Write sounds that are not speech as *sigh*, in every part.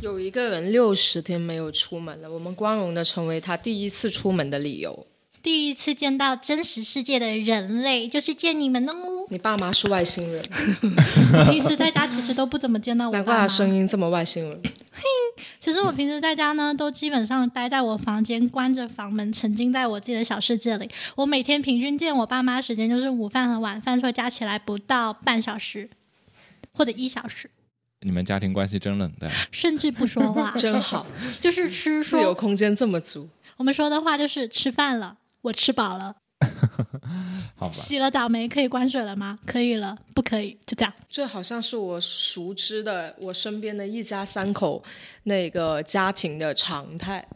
有一个人六十天没有出门了，我们光荣的成为他第一次出门的理由。第一次见到真实世界的人类，就是见你们哦。你爸妈是外星人，我平时在家其实都不怎么见到我难怪他。声音这么外星人。*laughs* 其实我平时在家呢，都基本上待在我房间，关着房门，沉浸在我自己的小世界里。我每天平均见我爸妈时间就是午饭和晚饭，所以加起来不到半小时，或者一小时，你们家庭关系真冷淡。甚至不说话，*laughs* 真好，就是吃自由。空间这么足。我们说的话就是吃饭了，我吃饱了，*laughs* 好吧，洗了澡没？可以关水了吗？可以了，不可以，就这样。这好像是我熟知的我身边的一家三口那个家庭的常态。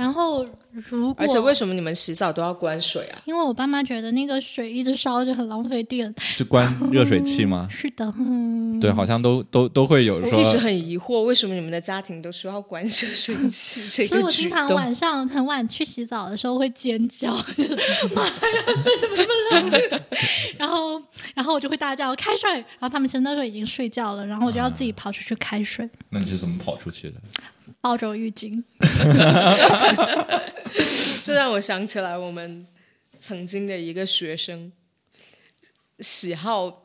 然后如果而且为什么你们洗澡都要关水啊？因为我爸妈觉得那个水一直烧着很浪费电。就关热水器吗？*laughs* 是的，嗯，对，好像都都都会有说我一直很疑惑，为什么你们的家庭都需要关热水器 *laughs* 这所以我经常？晚上很晚去洗澡的时候会尖叫，*laughs* 就是妈呀，水怎么那么冷？然后，然后我就会大叫开水，然后他们其实那时候已经睡觉了，然后我就要自己跑出去开水，那你是怎么跑出去的？抱着我浴巾。*laughs* 这让我想起来我们曾经的一个学生，喜好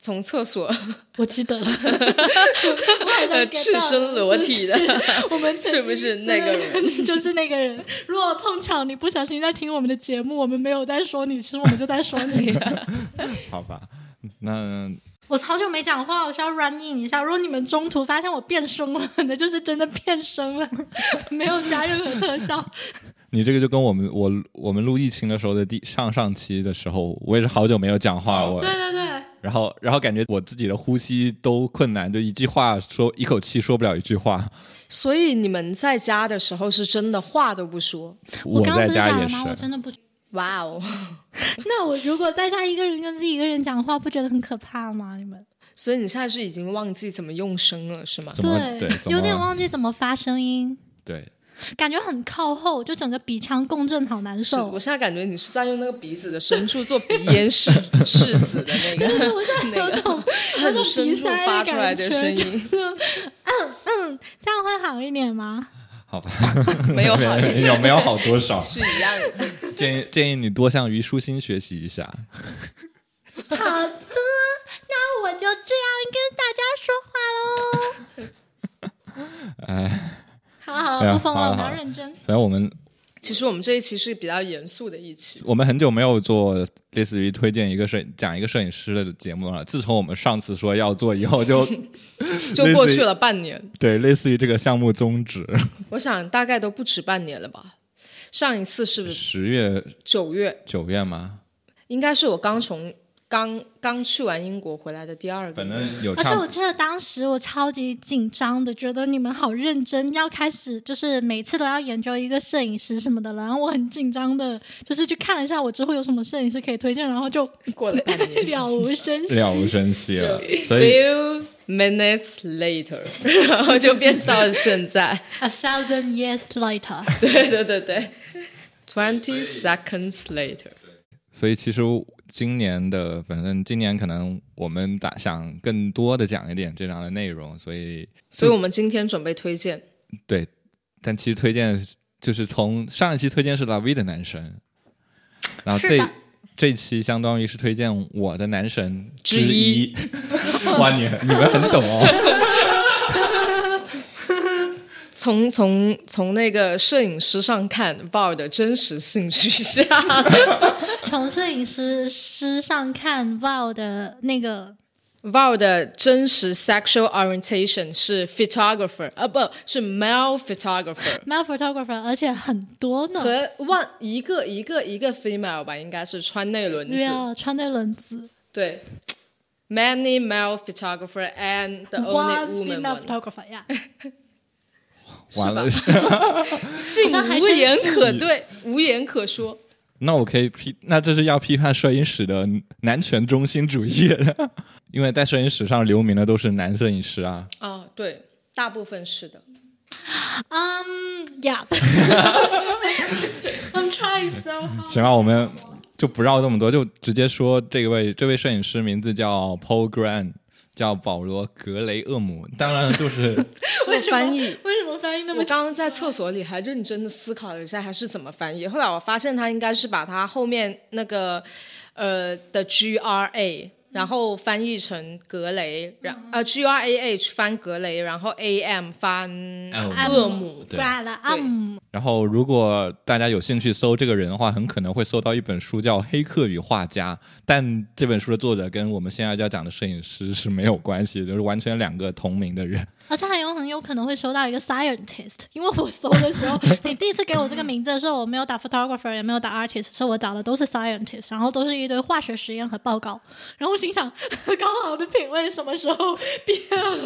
从厕所 *laughs* 我记得了，我好像呃赤身裸体的，我们 *laughs* 是不是那个人？就是那个人。如果碰巧你不小心在听我们的节目，我们没有在说你，其实我们就在说你。好吧，那我好久没讲话，我需要 run in 一下。如果你们中途发现我变声了，那就是真的变声了，没有加任何特效。*laughs* 你这个就跟我们我我们录疫情的时候的第上上期的时候，我也是好久没有讲话，我对对对，然后然后感觉我自己的呼吸都困难，就一句话说一口气说不了一句话。所以你们在家的时候是真的话都不说？我在家也讲了吗？我是，真的不。哇哦！*laughs* 那我如果在家一个人跟自己一个人讲话，不觉得很可怕吗？你们所以你现在是已经忘记怎么用声了，是吗？对有点忘记怎么发声音，对，感觉很靠后，就整个鼻腔共振好难受我。现在感觉你是在用那个鼻子的深处做鼻咽拭拭子的那个 *laughs* 我现在有那种个 *laughs* 有种深处鼻塞发出来的感觉声音，嗯嗯，这样会好一点吗？好吧，*laughs* 没有好一点，有没有好多少？*laughs* 是一样的。建议建议你多向虞书欣学习一下。*laughs* 好的，那我就这样跟大家说话喽。哎，好好不疯了，我们好了好了要认真。反正我们其实我们这一期是比较严肃的一期，我们很久没有做类似于推荐一个摄讲一个摄影师的节目了。自从我们上次说要做以后就，*laughs* *laughs* 就过去了半年，对类似于这个项目终止。我想大概都不止半年了吧。上一次是十月九月，九月吗？应该是我刚从刚刚去完英国回来的第二个反。正有而且我记得当时我超级紧张的，觉得你们好认真，要开始就是每次都要研究一个摄影师什么的了。然后我很紧张的，就是去看了一下我之后有什么摄影师可以推荐，然后就过了半年了无声息。了无声息了，所以，few minutes later，然后就变到了现在。*laughs* A thousand years later，*laughs* 对对对对，twenty seconds later。所以其实今年的，反正今年可能我们打想更多的讲一点这样的内容，所以所以我们今天准备推荐，对，但其实推荐就是从上一期推荐是 Lavi 的男神，然后这这期相当于是推荐我的男神之一一。*laughs* 哇，你你们很懂哦。从从从那个摄影师上看 Bar 的真实性取向，从摄影师师上看 Val 的那个 Val 的真实 sexual orientation 是 photographer，啊不是 male photographer，male photographer，而且很多呢，和 one 一个一个一个 female 吧，应该是穿内轮子，对啊，穿内轮子对，many male photographer and the only woman female。photographer，呀，完了，*laughs* 竟无言可对，无言可说。那我可以批，那这是要批判摄影史的男权中心主义的，*laughs* 因为在摄影史上留名的都是男摄影师啊。啊，对，大部分是的。嗯，Yeah。I'm trying so hard。行了，我们就不绕这么多，就直接说这位这位摄影师名字叫 Paul Grant，叫保罗·格雷厄姆。当然就是 *laughs* 为什么翻译，么翻译那么我刚刚在厕所里还认真的思考了一下，他是怎么翻译。后来我发现他应该是把他后面那个呃的 G R A，然后翻译成格雷，然呃 G R A H 翻格雷，然后 A M 翻厄厄姆。对然后，如果大家有兴趣搜这个人的话，很可能会搜到一本书叫《黑客与画家》，但这本书的作者跟我们现在要讲的摄影师是没有关系，就是完全两个同名的人。而且还有很有可能会收到一个 scientist，因为我搜的时候，你第一次给我这个名字的时候，我没有打 photographer，也没有打 artist，所以我找的都是 scientist，然后都是一堆化学实验和报告。*laughs* 然后我心想，高好的品味什么时候变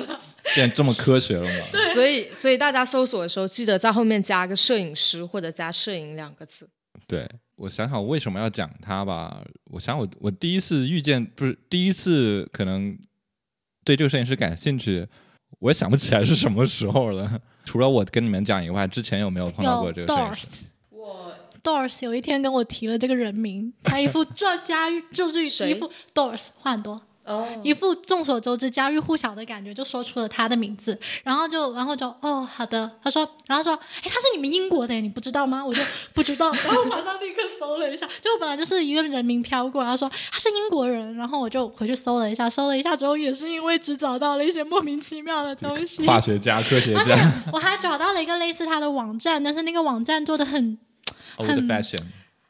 了？变这么科学了吗？所以，所以大家搜索的时候，记得在后面加个摄影师或者加摄影两个字。对我想想为什么要讲他吧。我想我我第一次遇见不是第一次可能对这个摄影师感兴趣，我也想不起来是什么时候了。除了我跟你们讲以外，之前有没有碰到过这个摄影师？Doors 有一天跟我提了这个人名，他一副 *laughs* 这家喻就是一副 Doors 话很多，哦，一副众所周知家喻户晓的感觉，就说出了他的名字，然后就然后就哦好的，他说，然后说，哎，他是你们英国的，你不知道吗？我就不知道，*laughs* 然后马上立刻搜了一下，就本来就是一个人名飘过，然后说他是英国人，然后我就回去搜了一下，搜了一下之后，也是因为只找到了一些莫名其妙的东西，*laughs* 化学家、科学家。我还找到了一个类似他的网站，但是那个网站做的很，old fashion。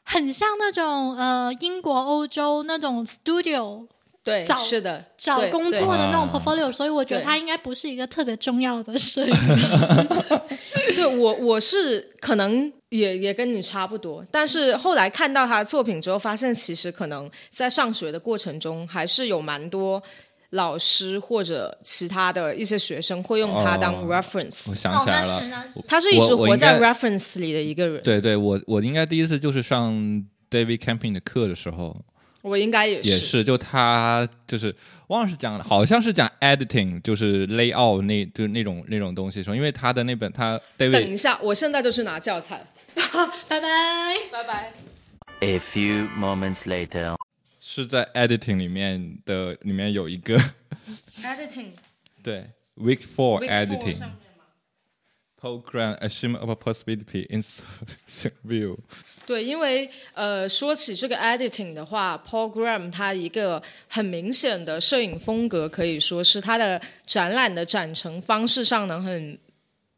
很像那种呃英国、欧洲那种 studio 对，找是的，找工作的那种啊 portfolio，所以我觉得对他应该不是一个特别重要的摄影师。对我我是可能也也跟你差不多，但是后来看到他的作品之后，发现其实可能在上学的过程中，还是有蛮多老师或者其他的一些学生会用他当哦 reference，、我想哦，起来了，他是一直活在 reference 里的一个人。对对，我我应该第一次就是上 David Camping 的课的时候，我应该也是。也是，就他就是忘了是讲好像是讲 editing，就是 layout 那就是那种那种东西的时候，因为他的那本他等 David 一下，我现在就去拿教材。*laughs* 拜拜。拜拜。A few moments later. 是在 editing 里面的里面有一个 Editing 对 week four Week four editing 上面吗 program assume of a possibility insertion view。对，因为呃，说起这个 editing 的话，Paul Graham 它一个很明显的摄影风格，可以说是它的展览的展陈方式上能很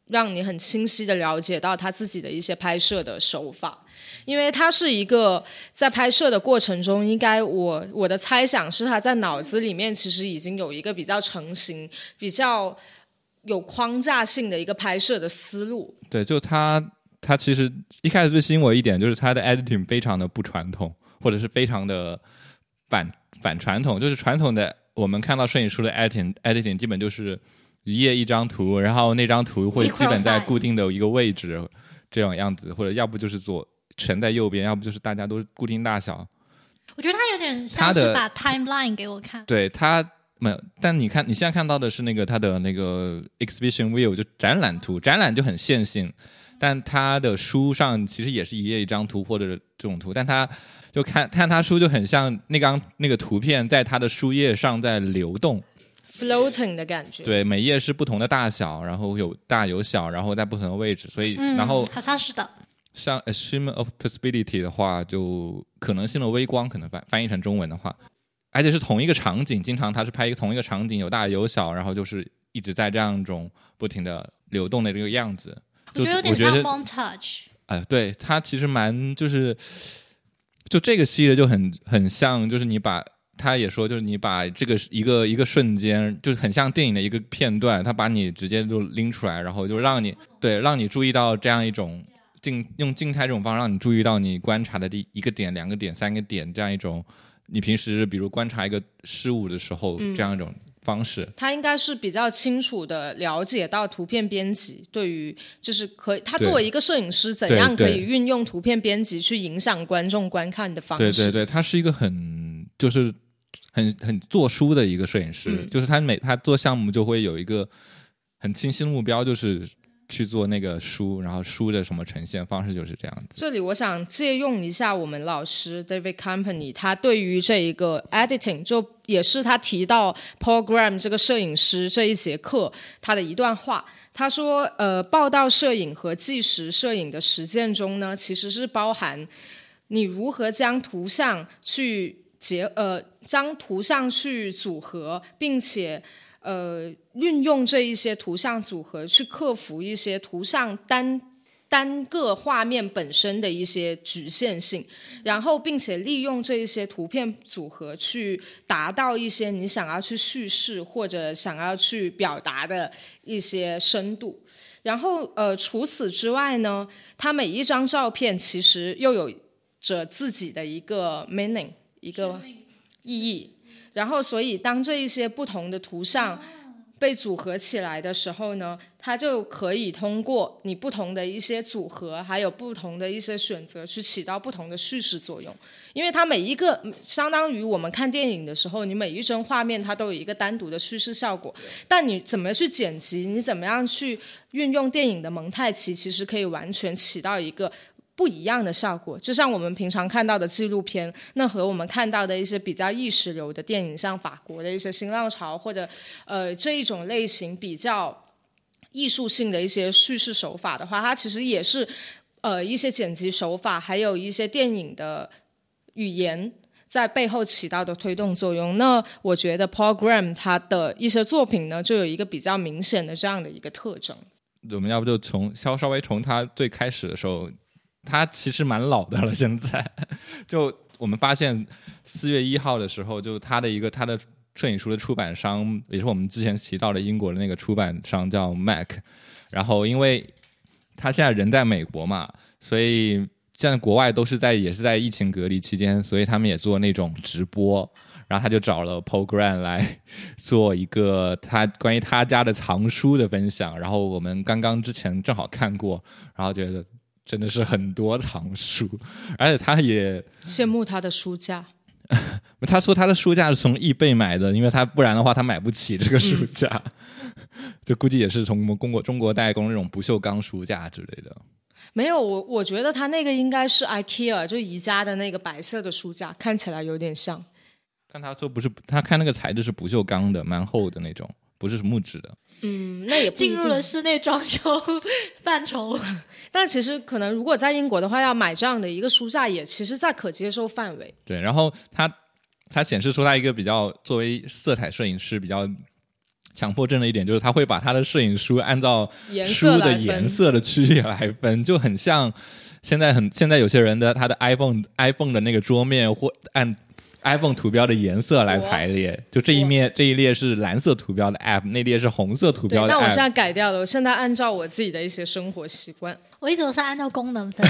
让你很清晰的了解到他自己的一些拍摄的手法。因为他是一个在拍摄的过程中，应该我我的猜想是他在脑子里面其实已经有一个比较成型、比较有框架性的一个拍摄的思路。对，就他他其实一开始最吸引我一点就是他的 editing 非常的不传统，或者是非常的反反传统，就是传统的我们看到摄影书的 editing editing 基本就是一页一张图，然后那张图会基本在固定的一个位置这种样子，或者要不就是左全在右边，要不就是大家都是固定大小。我觉得他有点像是把 timeline 给我看。对他没有，但你看你现在看到的是那个他的那个 exhibition view 就展览图，展览就很线性，但他的书上其实也是一页一张图或者这种图，但他就看看他书就很像那张那个图片在他的书页上在流动，floating 的感觉，对，每页是不同的大小，然后有大有小，然后在不同的位置，所以、嗯，然后好像是的。像 assume of possibility 的话，就可能性的微光，可能翻翻译成中文的话，而且是同一个场景，经常它是拍一个同一个场景，有大有小，然后就是一直在这样一种不停的流动的这个样子。就我觉得有点像，montage。哎、对，它其实蛮就是，就这个系列就很很像，就是你把。他也说，就是你把这个一个一个瞬间，就是很像电影的一个片段，他把你直接就拎出来，然后就让你对让你注意到这样一种静用静态这种方式让你注意到你观察的第一个点、两个点、三个点这样一种，你平时比如观察一个事物的时候，这样一种方式。他应该是比较清楚的了解到图片编辑对于就是可以，他作为一个摄影师，怎样可以运用图片编辑去影响观众观看的方式。对对对，他是一个很就是很很做书的一个摄影师，嗯就是他每他做项目就会有一个很清晰的目标，就是去做那个书，然后书的什么呈现方式就是这样子。这里我想借用一下我们老师 David Company，他对于这一个 editing，就也是他提到 Paul Graham 这个摄影师这一节课他的一段话。他说：“呃，报道摄影和纪实摄影的实践中呢，其实是包含你如何将图像去结呃，将图像去组合，并且呃，运用这一些图像组合去克服一些图像单单个画面本身的一些局限性，然后并且利用这一些图片组合去达到一些你想要去叙事或者想要去表达的一些深度。然后呃，除此之外呢，它每一张照片其实又有着自己的一个 meaning，一个意义。然后，所以当这一些不同的图像被组合起来的时候呢，它就可以通过你不同的一些组合，还有不同的一些选择，去起到不同的叙事作用。因为它每一个相当于我们看电影的时候，你每一帧画面它都有一个单独的叙事效果，但你怎么去剪辑，你怎么样去运用电影的蒙太奇，其实可以完全起到一个。不一样的效果，就像我们平常看到的纪录片，那和我们看到的一些比较意识流的电影，像法国的一些新浪潮，或者呃这一种类型比较艺术性的一些叙事手法的话，它其实也是呃一些剪辑手法，还有一些电影的语言在背后起到的推动作用。那我觉得 Paul Graham 他的一些作品呢，就有一个比较明显的这样的一个特征。我们要不就从稍稍微从他最开始的时候，他其实蛮老的了。现在 *laughs* 就我们发现四月一号的时候，就他的一个他的摄影书的出版商，也是我们之前提到的英国的那个出版商叫 Mac。然后因为他现在人在美国嘛，所以现在国外都是在也是在疫情隔离期间，所以他们也做那种直播。然后他就找了 p o g r a m 来做一个他关于他家的藏书的分享。然后我们刚刚之前正好看过，然后觉得真的是很多藏书，*laughs* 而且他也羡慕他的书架，*laughs* 他说他的书架是从易贝买的，因为他不然的话他买不起这个书架，*laughs* 就估计也是从我们中国中国代工那种不锈钢书架之类的。没有我，我觉得他那个应该是 IKEA，就宜家的那个白色的书架，看起来有点像。但他说不是，他看那个材质是不锈钢的，蛮厚的那种，不是木质的。嗯，那也不进入了。室内装修范畴。*laughs* 但其实可能如果在英国的话，要买这样的一个书架，也其实在可接受范围。对，然后它它显示出他一个比较作为色彩摄影师比较强迫症的一点，就是他会把他的摄影书按照书的颜色的区域来分，就很像现在很现在有些人的他的 iPhone iPhone 的那个桌面或按 iPhone 图标的颜色来排列，就这一面这一列是蓝色图标的 App，那列是红色图标，的但我现。在改掉了，我现在按照我自己的一些生活习惯。我一直都是按照功能分，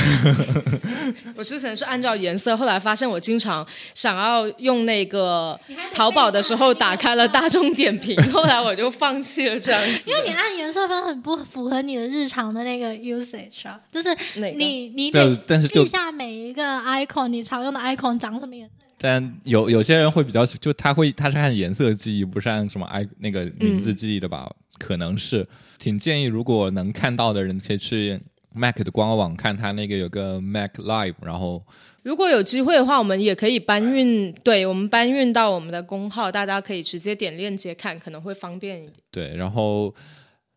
*laughs* 我之前是按照颜色，后来发现我经常想要用那个淘宝的时候打开了大众点评，后来我就放弃了这样子。因为你按颜色分很不符合你的日常的那个 usage 啊，就是你你得但是记下每一个 icon，你常用的 icon 长什么颜色。但有有些人会比较，就他会他是按颜色记忆，不是按什么 i 那个名字记忆的吧？可能是挺建议，如果能看到的人可以去 Mac 的官网看他那个有个 Mac Live，然后如果有机会的话，我们也可以搬运，对我们搬运到我们的公号，大家可以直接点链接看，可能会方便一点。对，然后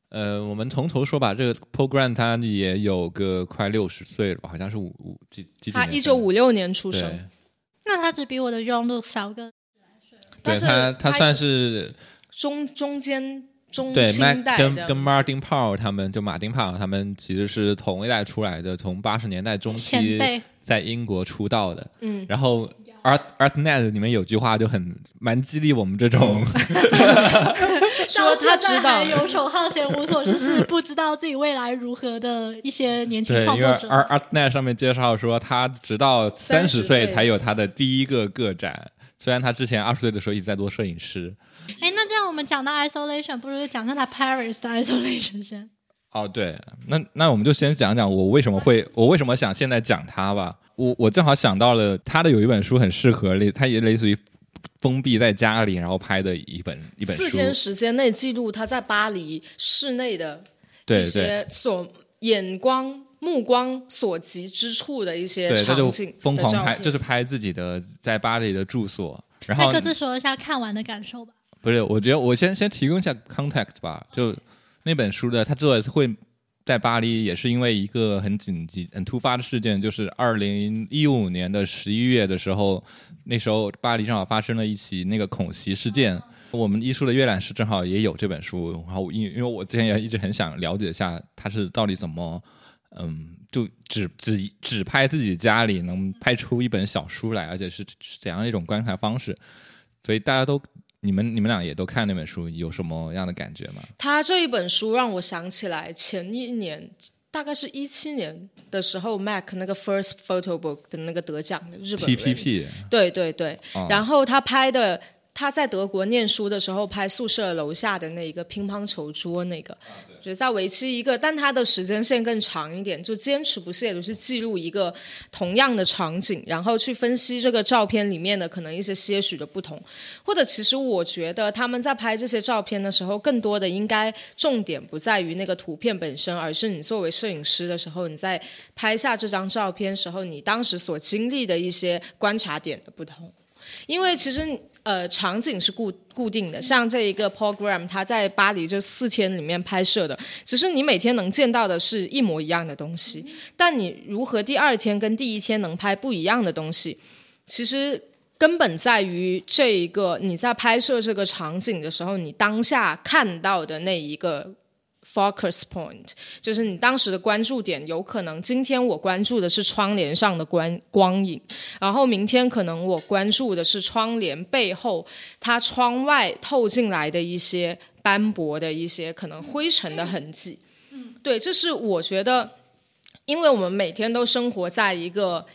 呃，我们从头说吧，这个 Program 他也有个快六十岁了吧？好像是五五几几几他年一九五六年出生，那他只比我的 John Luke 小个，但是对他他他算是中中间中对 Mac 代的。跟跟 Martin Powell 他们，就马丁帕尔他们其实是同一代出来的，从八十年代中期在英国出道的。嗯，然后 Art ArtNet 里面有句话就很蛮激励我们这种，*laughs* 说他知道游手好闲、无所事事、不知道自己未来如何的一些年轻对，因为创作者。Art ArtNet 上面介绍说，他直到三十30岁岁才有他的第一个个展，虽然他之前二十岁的时候一直在做摄影师。哎，那这样我们讲到 isolation，不如讲一下他 Paris 的 isolation 先。哦，对，那那我们就先讲讲我为什么会，我为什么想现在讲他吧。我我正好想到了他的有一本书很适合类，他也类似于封闭在家里然后拍的一本一本书。四天时间内记录他在巴黎室内的一些所眼光目光所及之处的一些对，他就场景疯狂拍，就是拍自己的在巴黎的住所。然后那各自说一下看完的感受吧。不是，我觉得我先先提供一下 context 吧。就那本书的，他之所以会在巴黎，也是因为一个很紧急、很突发的事件，就是二零一五年的十一月的时候，那时候巴黎正好发生了一起那个恐袭事件。我们艺术的阅览室正好也有这本书，然后因因为我之前也一直很想了解一下它是到底怎么，嗯，就只只只拍自己家里能拍出一本小书来，而且是是怎样一种观看方式，所以大家都你们你们俩也都看那本书，有什么样的感觉吗？他这一本书让我想起来前一年，大概是一七年的时候，Mac 那个 First Photo Book 的那个得奖的日本人 TPP 对对对，哦然后他拍的。他在德国念书的时候拍宿舍楼下的那一个乒乓球桌，那个，就在为期一个，但他的时间线更长一点，就坚持不懈的去记录一个同样的场景，然后去分析这个照片里面的可能一些些许的不同，或者其实我觉得他们在拍这些照片的时候，更多的应该重点不在于那个图片本身，而是你作为摄影师的时候，你在拍下这张照片时候，你当时所经历的一些观察点的不同。因为其实呃场景是固固定的，像这一个 program，它在巴黎这四天里面拍摄的，只是你每天能见到的是一模一样的东西，但你如何第二天跟第一天能拍不一样的东西，其实根本在于这一个你在拍摄这个场景的时候，你当下看到的那一个 focus point，就是你当时的关注点，有可能今天我关注的是窗帘上的光光影，然后明天可能我关注的是窗帘背后它窗外透进来的一些斑驳的一些可能灰尘的痕迹。嗯对，这是我觉得，因为我们每天都生活在一个。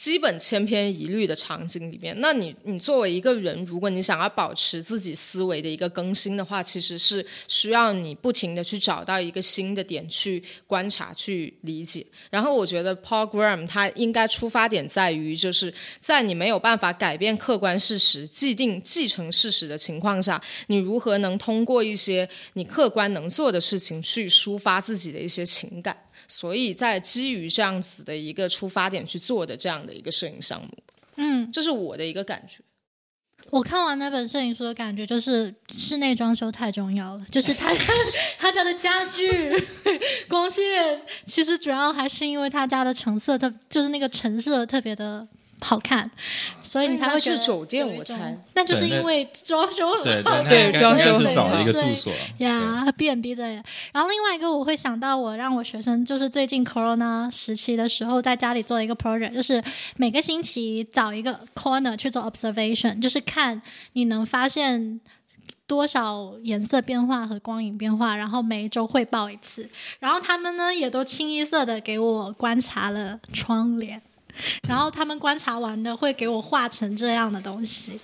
基本千篇一律的场景里面，那你你作为一个人，如果你想要保持自己思维的一个更新的话，其实是需要你不停的去找到一个新的点去观察、去理解。然后我觉得 Paul Graham 他应该出发点在于，就是在你没有办法改变客观事实、既定既成事实的情况下，你如何能通过一些你客观能做的事情去抒发自己的一些情感。所以在基于这样子的一个出发点去做的这样的一个摄影项目，嗯，这是我的一个感觉。我看完那本摄影书的感觉就是室内装修太重要了，就是他他家的家具、*laughs* 光线，其实主要还是因为他家的成色特，就是那个成色特别的好看，所以你才会觉得那是酒店我猜，那就是因为装修很对好对，*laughs* 装修是找了一个对住所。呀，B&B 这。然后另外一个我会想到，我让我学生就是最近 Corona 时期的时候，在家里做一个 project，就是每个星期找一个 corner 去做 observation，就是看你能发现。多少颜色变化和光影变化，然后每一周汇报一次。然后他们呢也都清一色的给我观察了窗帘，然后他们观察完的会给我画成这样的东西。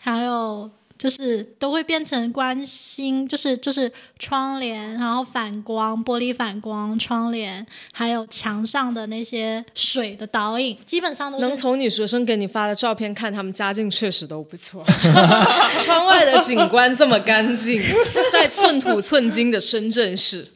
还有就是都会变成关心，就是就是窗帘，然后反光、玻璃反光、窗帘，还有墙上的那些水的倒影，基本上都是能从你学生给你发的照片看，他们家境确实都不错。*laughs* 窗外的景观这么干净，在寸土寸金的深圳市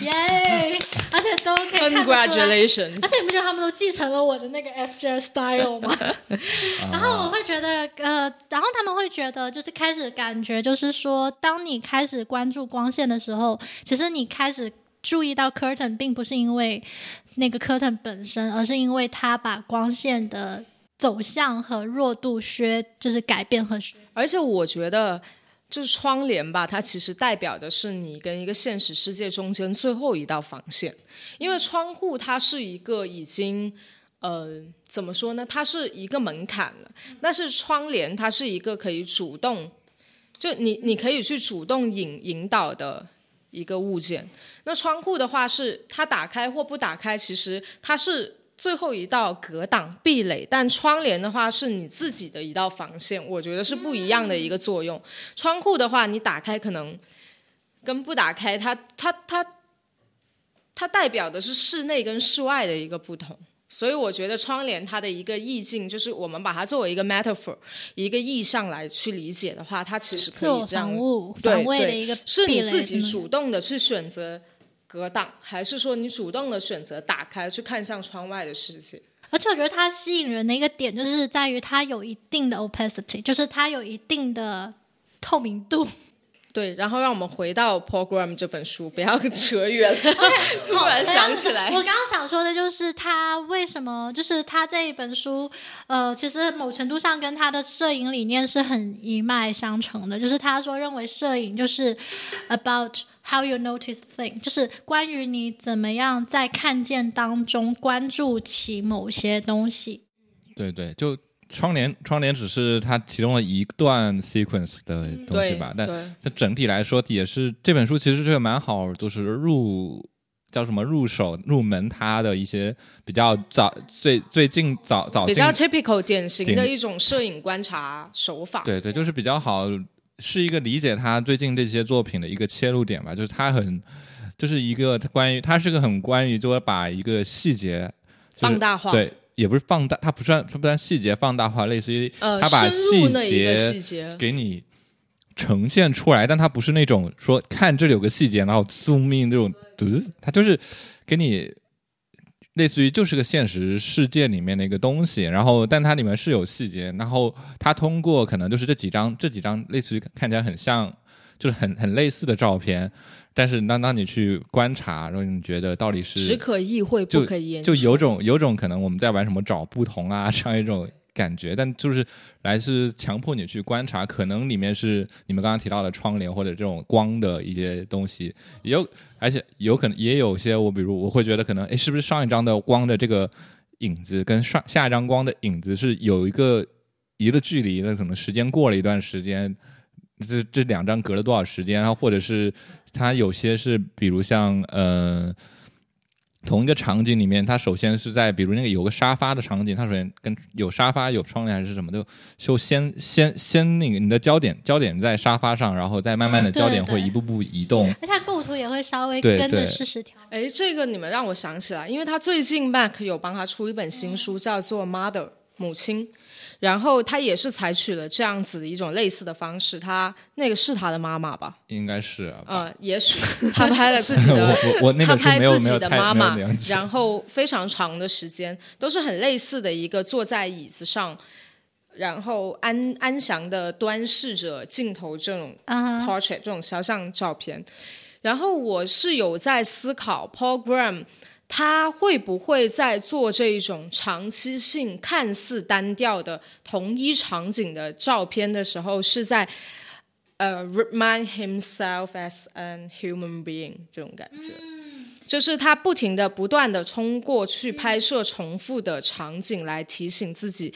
耶，而且都可以。，Congratulations！而且你不觉得他们都继承了我的那个 S J style 吗？*laughs* 然后我会觉得，呃，然后他们会觉得，就是开始感觉，就是说，当你开始关注光线的时候，其实你开始注意到 curtain，并不是因为那个 curtain 本身，而是因为它把光线的走向和弱度削，就是改变和削。而且我觉得，就是窗帘吧，它其实代表的是你跟一个现实世界中间最后一道防线，因为窗户它是一个已经。呃，怎么说呢？它是一个门槛了，但是窗帘它是一个可以主动，就你你可以去主动引引导的一个物件。那窗户的话是它打开或不打开，其实它是最后一道隔挡壁垒，但窗帘的话是你自己的一道防线，我觉得是不一样的一个作用。窗户的话，你打开可能跟不打开，它它它它代表的是室内跟室外的一个不同。所以我觉得窗帘它的一个意境，就是我们把它作为一个 metaphor，一个意象来去理解的话，它其实可以这样防务对防卫的对一个是你自己嗯主动的去选择隔挡，还是说你主动的选择打开去看向窗外的世界？而且我觉得它吸引人的一个点，就是在于它有一定的 opacity，就是它有一定的透明度。*laughs* 对，然后让我们回到 Program 这本书，不要扯远了。*laughs* 突然想起来我，刚刚想说的就是他为什么，就是他这一本书，呃，其实某程度上跟他的摄影理念是很一脉相承的。就是他说认为摄影就是 about how you notice thing，就是关于你怎么样在看见当中关注起某些东西。对对，就窗帘，窗帘只是它其中的一段 sequence 的东西对吧，但对它整体来说也是这本书其实是个蛮好，就是入叫什么入手入门它的一些比较早最最近早早近比较 typical 典型的一种摄影观察手法。对对，就是比较好，是一个理解他最近这些作品的一个切入点吧。就是他很，就是一个关于，他是个很关于，就是把一个细节、就是放大化对，也不是放大，它不算，它不算细节放大化，类似于呃，他把细节给你呈现出来，但它不是那种说看这里有个细节，然后 zoom in 这种，呃它就是给你类似于就是个现实世界里面的一个东西，然后但它里面是有细节，然后它通过可能就是这几张这几张类似于看起来很像，就是很很类似的照片，但是当当你去观察，然后你觉得到底是只可意会不可言就有种有种可能我们在玩什么找不同啊这样一种感觉，但就是来自强迫你去观察，可能里面是你们刚刚提到的窗帘或者这种光的一些东西，有而且有可能也有些我比如我会觉得可能哎是不是上一张的光的这个影子跟上下一张光的影子是有一个一个距离的，可能时间过了一段时间。这这两张隔了多少时间？然后或者是它有些是，比如像呃同一个场景里面，它首先是在比如那个有个沙发的场景，它首先跟有沙发有窗帘还是什么的，就先先先那个你的焦点焦点在沙发上，然后再慢慢的焦点会一步步移动。而它构图也会稍微跟着对事实调。哎，这个你们让我想起来，因为他最近 Mac 有帮他出一本新书，叫做《Mother》母亲，然后他也是采取了这样子的一种类似的方式，他那个是他的妈妈吧？应该是啊，呃，也许 *laughs* 他拍了自己的我我我那他拍自己的妈妈然后非常长的时间都是很类似的一个坐在椅子上，然后安安详的端视着镜头这种啊 portrait 这种肖像照片。然后我是有在思考 Paul Graham 他会不会在做这一种长期性、看似单调的同一场景的照片的时候，是在呃 remind himself as an human being 这种感觉。就是他不停的、不断的通过去拍摄重复的场景来提醒自己，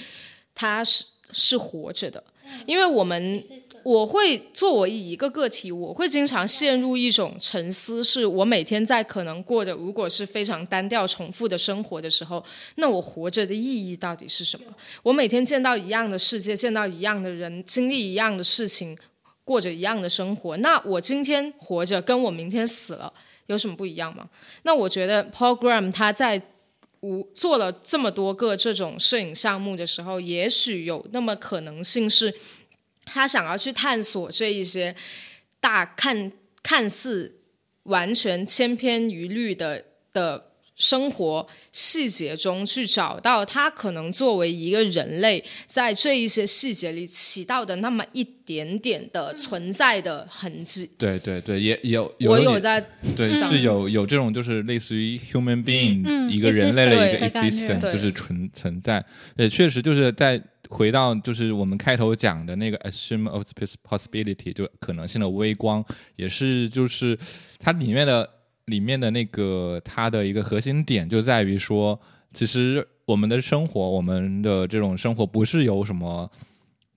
他是是活着的。因为我们我会作为一个个体，我会经常陷入一种沉思，是我每天在可能过着如果是非常单调重复的生活的时候，那我活着的意义到底是什么？我每天见到一样的世界，见到一样的人，经历一样的事情，过着一样的生活，那我今天活着跟我明天死了有什么不一样吗？那我觉得 Paul Graham 他在无做了这么多个这种摄影项目的时候，也许有那么可能性是，他想要去探索这一些大看看似完全千篇一律的的生活细节中，去找到他可能作为一个人类在这一些细节里起到的那么一点点的存在的痕迹。对对对，也有有我有在对，想是有有这种就是类似于 human being、嗯一个人类的一个 existence，就是存存在。也确实就是在回到就是我们开头讲的那个 assume of possibility，就可能性的微光，也是就是它里面的里面的那个它的一个核心点就在于说，其实我们的生活，我们的这种生活不是由什么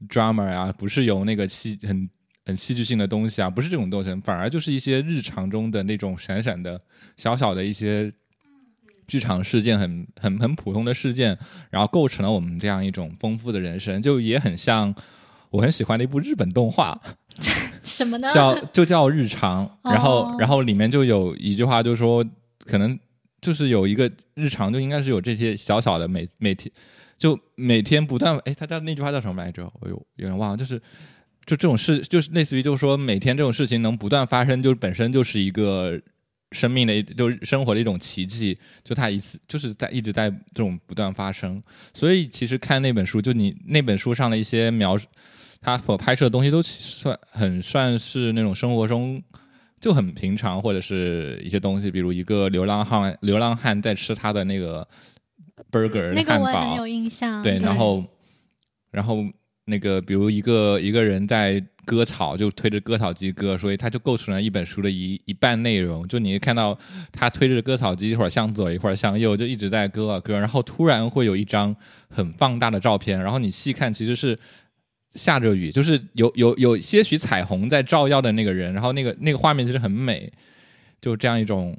drama 啊，不是由那个戏很很戏剧性的东西啊，不是这种东西，反而就是一些日常中的那种闪闪的小小的一些剧场事件很很很普通的事件，然后构成了我们这样一种丰富的人生，就也很像我很喜欢的一部日本动画，什么呢？叫就叫日常，然后哦然后里面就有一句话，就是说可能就是有一个日常，就应该是有这些小小的每每天就每天不断，哎，他叫那句话叫什么来着？我有有点忘了，就是就这种事，就是类似于就是说每天这种事情能不断发生，就本身就是一个。生命的一就是生活的一种奇迹，就它一次就是在一直在这种不断发生，所以其实看那本书，就你那本书上的一些描述，他所拍摄的东西都算很算是那种生活中就很平常，或者是一些东西，比如一个流浪汉，流浪汉在吃他的那个 burger 那个汉堡我很有，印象。对，然后然后那个比如一个一个人在割草，就推着割草机割，所以它就构成了一本书的一一半内容。就你看到他推着割草机，一会儿向左，一会儿向右，就一直在割啊割，然后突然会有一张很放大的照片，然后你细看，其实是。下着雨，就是有有有些许彩虹在照耀的那个人，然后那个 *laughs* 那个画面其实很美，就这样一种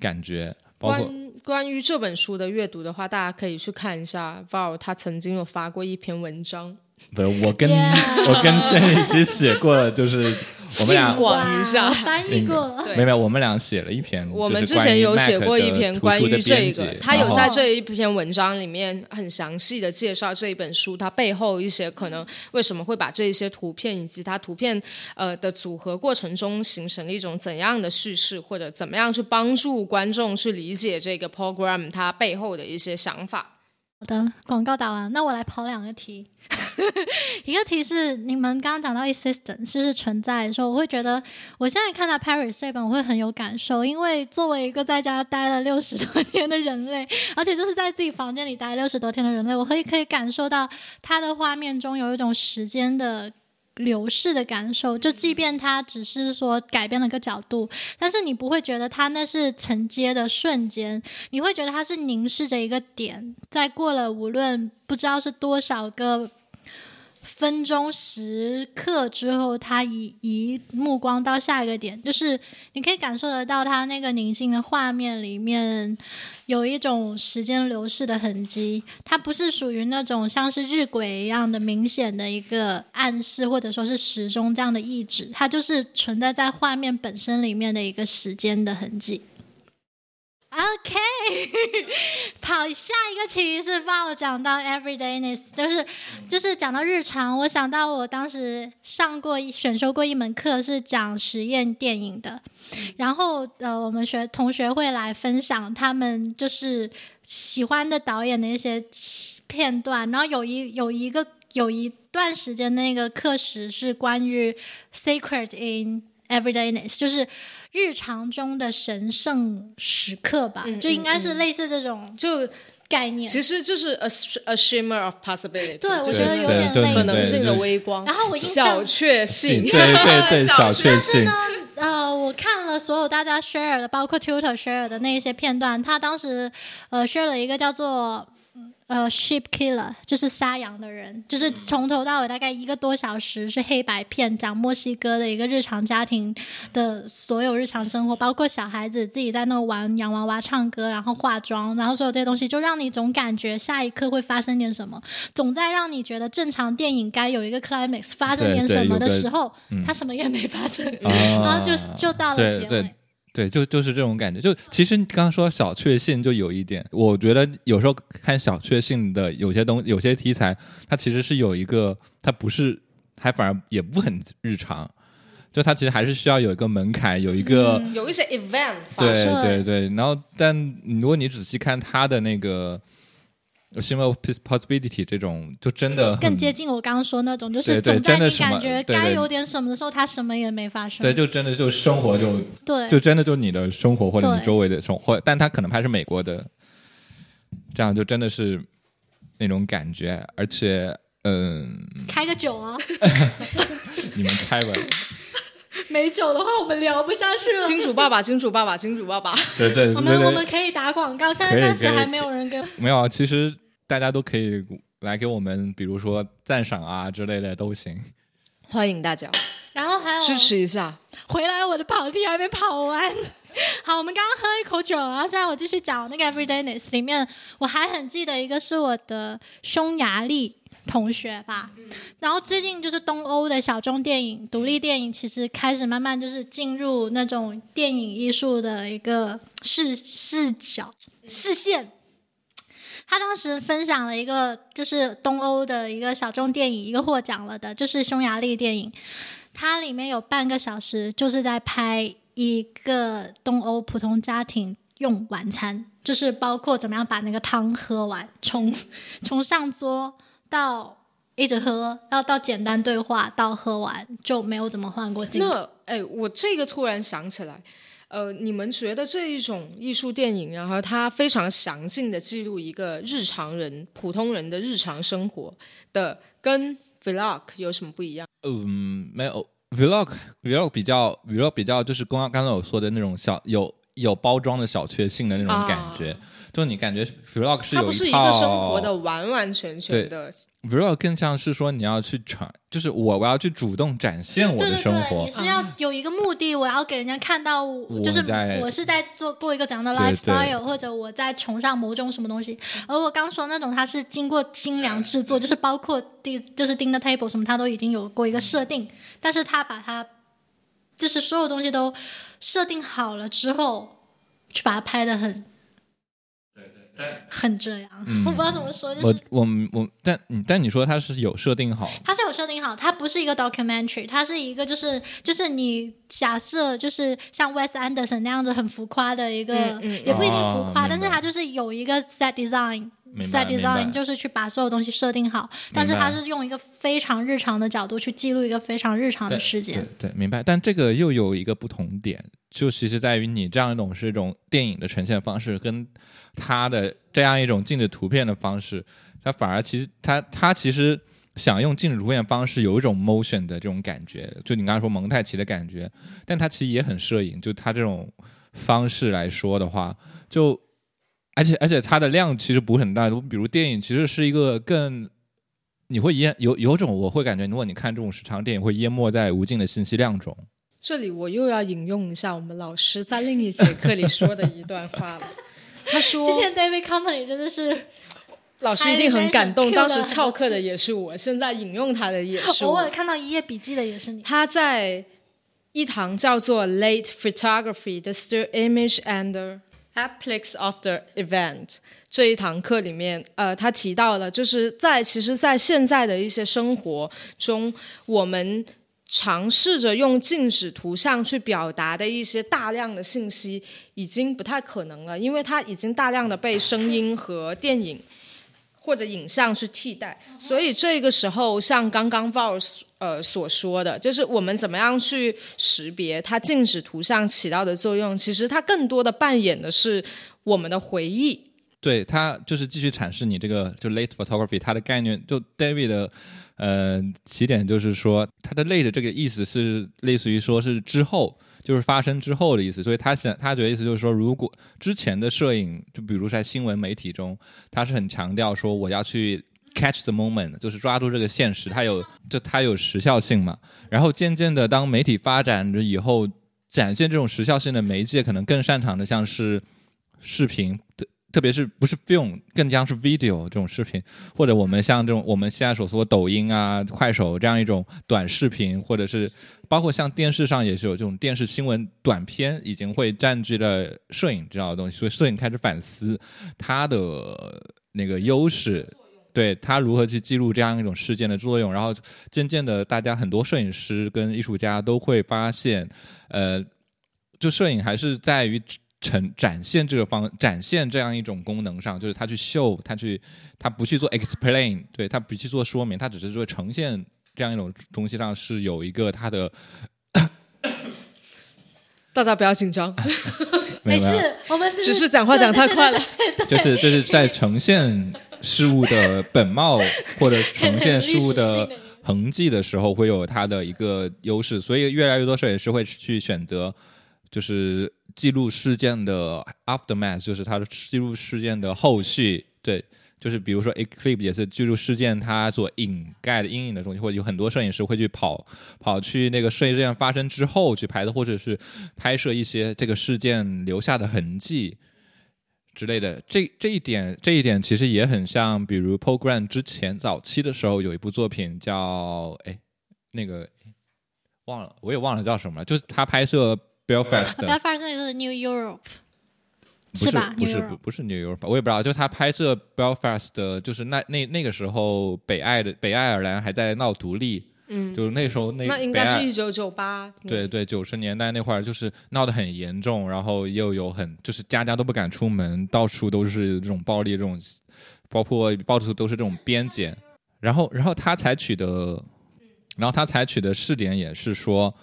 感觉。包括关关于这本书的阅读的话，大家可以去看一下 Val 他曾经有发过一篇文章，不是我跟 Yeah 我跟轩一起写过了，就是我们俩硬广一下翻译过。对没有，我们俩写了一篇，我们之前有写过一篇关于这个，他有在这一篇文章里面很详细的介绍这一本书它背后一些可能为什么会把这一些图片以及它图片呃的组合过程中形成了一种怎样的叙事，或者怎么样去帮助观众去理解这个 program 它背后的一些想法。好的，广告打完，那我来跑两个题。*laughs* 一个题是你们刚刚讲到 assistant 就是存在的时候，我会觉得我现在看到 Paris 这本，我会很有感受，因为作为一个在家待了六十多天的人类，而且就是在自己房间里待六十多天的人类，我可以可以感受到他的画面中有一种时间的。流逝的感受，就即便它只是说改变了个角度，但是你不会觉得它那是承接的瞬间，你会觉得它是凝视着一个点，在过了无论不知道是多少个分钟时刻之后，它移移目光到下一个点，就是你可以感受得到它那个宁静的画面里面有一种时间流逝的痕迹。它不是属于那种像是日晷一样的明显的一个暗示，或者说是时钟这样的意志，它就是存在在画面本身里面的一个时间的痕迹。OK，跑下一个题是帮我讲到 everydayness，就是就是讲到日常，我想到我当时上过一选修过一门课是讲实验电影的，然后呃，我们学同学会来分享他们就是喜欢的导演的一些片段，然后有一有一个有一段时间那个课时是关于 secret in everydayness，就是日常中的神圣时刻吧，嗯就应该是类似这种就概念。其实就是 a a shimmer of possibility，对我觉得有点类似。可能性的微光，然后我印小确幸，对对 *laughs* 对，小确幸，呃，我看了所有大家 share 的，包括 Tutor share 的那一些片段，他当时呃 share 了一个叫做呃 sheep killer，就是杀羊的人，就是从头到尾大概一个多小时是黑白片，讲墨西哥的一个日常家庭的所有日常生活，包括小孩子自己在那玩洋娃娃、唱歌，然后化妆，然后所有这些东西，就让你总感觉下一刻会发生点什么，总在让你觉得正常电影该有一个 climax 发生点什么的时候，嗯。它什么也没发生。啊然后就就到了结尾对。就就是这种感觉。就其实你刚刚说小确幸，就有一点，我觉得有时候看小确幸的有些东有些题材，它其实是有一个，它不是，还反而也不很日常，就它其实还是需要有一个门槛，有一个。有一些 event 发对。对对，然后但如果你仔细看它的那个《新 of Possibility》这种，就真的更接近我刚刚说那种，就是总在你感觉该有点什么的时候，它什么也没发生。对，就真的就生活就对。就真的就你的生活或者你周围的生活，但他可能拍是美国的，这样就真的是那种感觉，而且嗯，开个酒啊，*laughs* 你们开吧，*laughs* 没酒的话我们聊不下去了。金主爸爸，金主爸爸，金主爸爸，*laughs* 对对 *laughs* 我们我们可以打广告，现在暂时还没有人给。没有啊，其实大家都可以来给我们，比如说赞赏啊之类的都行。欢迎大家然后还有支持一下。回来，我的跑题还没跑完。好，我们刚刚喝一口酒，然后现在我继续讲那个 Everydayness 里面，我还很记得一个是我的匈牙利同学吧。然后最近就是东欧的小众电影、独立电影，其实开始慢慢就是进入那种电影艺术的一个视视角视线。他当时分享了一个就是东欧的一个小众电影，一个获奖了的，就是匈牙利电影。它里面有半个小时就是在拍一个东欧普通家庭用晚餐，就是包括怎么样把那个汤喝完，从从上桌到一直喝，然后到简单对话到喝完就没有怎么换过镜头。那哎，我这个突然想起来，呃，你们觉得这一种艺术电影，然后它非常详尽的记录一个日常人、普通人的日常生活的，跟 vlog 有什么不一样？嗯，没有 vlog vlog 比较 vlog 比较就是刚刚刚才我说的那种小有有包装的小确幸的那种感觉，就你感觉 vlog 是有它不是一个生活的完完全全的，vlog 更像是说你要去展，就是我我要去主动展现我的对对对，生活你，是要有一个目的，我要给人家看到，就是我是在做过一个怎样的 lifestyle，或者我在崇尚某种什么东西。而我刚说那种，它是经过精良制作，就是包括第就是盯的 table 什么，它都已经有过一个设定，但是他把它就是所有东西都设定好了之后，去把它拍的很。很这样，我不知道怎么说，就是我我我，但嗯但你说它是有设定好，它是有设定好，它不是一个 documentary，它是一个就是就是你假设就是像 Wes Anderson 那样子很浮夸的一个，嗯嗯也不一定浮夸，哦但是它就是有一个 set design。Set design 就是去把所有东西设定好，但是它是用一个非常日常的角度去记录一个非常日常的事件。对对，明白。但这个又有一个不同点，就其实在于你这样一种是一种电影的呈现方式，跟他的这样一种静止图片的方式，它反而其实它它其实想用静止图片方式有一种 motion 的这种感觉，就你刚才说蒙太奇的感觉，但它其实也很摄影，就它这种方式来说的话，就而且而且它的量其实不是很大，比如电影其实是一个更。你会淹有有种我会感觉，如果你看这种时长电影，会淹没在无尽的信息量中。这里我又要引用一下我们老师在另一节课里说的一段话了。*laughs* 他说今天 David Company 真的是老师一定很感动，当时翘课的也是我，现在引用他的也 *laughs* 是我偶尔。看到一页笔记的也是你。他在一堂叫做《Late Photography: The Still Image and the Applics of the Event》这一堂课里面，呃，他提到了，就是在其实，在现在的一些生活中，我们尝试着用静止图像去表达的一些大量的信息，已经不太可能了，因为它已经大量的被声音和电影或者影像去替代。所以这个时候，像刚刚 Val 呃所说的，就是我们怎么样去识别它静止图像起到的作用，其实它更多的扮演的是我们的回忆。对他就是继续阐释你这个就 late photography，它的概念就 David 的呃起点就是说，它的 late 这个意思是类似于说是之后，就是发生之后的意思，所以他想他觉得意思就是说，如果之前的摄影，就比如在新闻媒体中，他是很强调说我要去 catch the moment，就是抓住这个现实，它有就它有时效性嘛。然后渐渐的，当媒体发展着以后，展现这种时效性的媒介，可能更擅长的像是视频的。特别是不是 film，更像是 video 这种视频，或者我们像这种我们现在所说抖音啊、快手这样一种短视频，或者是包括像电视上也是有这种电视新闻短片，已经会占据了摄影这样的东西，所以摄影开始反思它的那个优势，对它如何去记录这样一种事件的作用，然后渐渐的，大家很多摄影师跟艺术家都会发现，呃，就摄影还是在于。呈展现这个方展现这样一种功能上，就是他去秀，他去他不去做 explain，对他不去做说明，他只是说呈现这样一种东西上是有一个他的 *coughs* 大家不要紧张，没 *coughs* 没有。事，我们只是讲话讲太快了。就是就是在呈现事物的本貌或者呈现事物 *laughs* 的。痕迹的时候，会有它的一个优势，所以越来越多摄影师会去选择，就是记录事件的 aftermath，就是它的记录事件的后续，对，就是比如说 Eclipse 也是记录事件它所掩盖的阴影的东西，或者有很多摄影师会去跑跑去那个摄影事件发生之后去拍的，或者是拍摄一些这个事件留下的痕迹之类的。这这一点这一点其实也很像，比如 p o g r a m 之前早期的时候有一部作品叫哎那个忘了我也忘了叫什么了，就是他拍摄 Belfast 的 Belfast 那个是 New Europe，不是吧不是 Europe 不不是 New York，我也不知道，就是他拍摄 Belfast 的，就是那那那个时候北爱的北爱尔兰还在闹独立，嗯，就是那时候那那应该是一九九八。对对九十年代那会儿就是闹得很严重，然后又有很就是家家都不敢出门，到处都是这种暴力这种，包括到处都是这种边检，然后然后他采取的，然后他采取的试点也是说。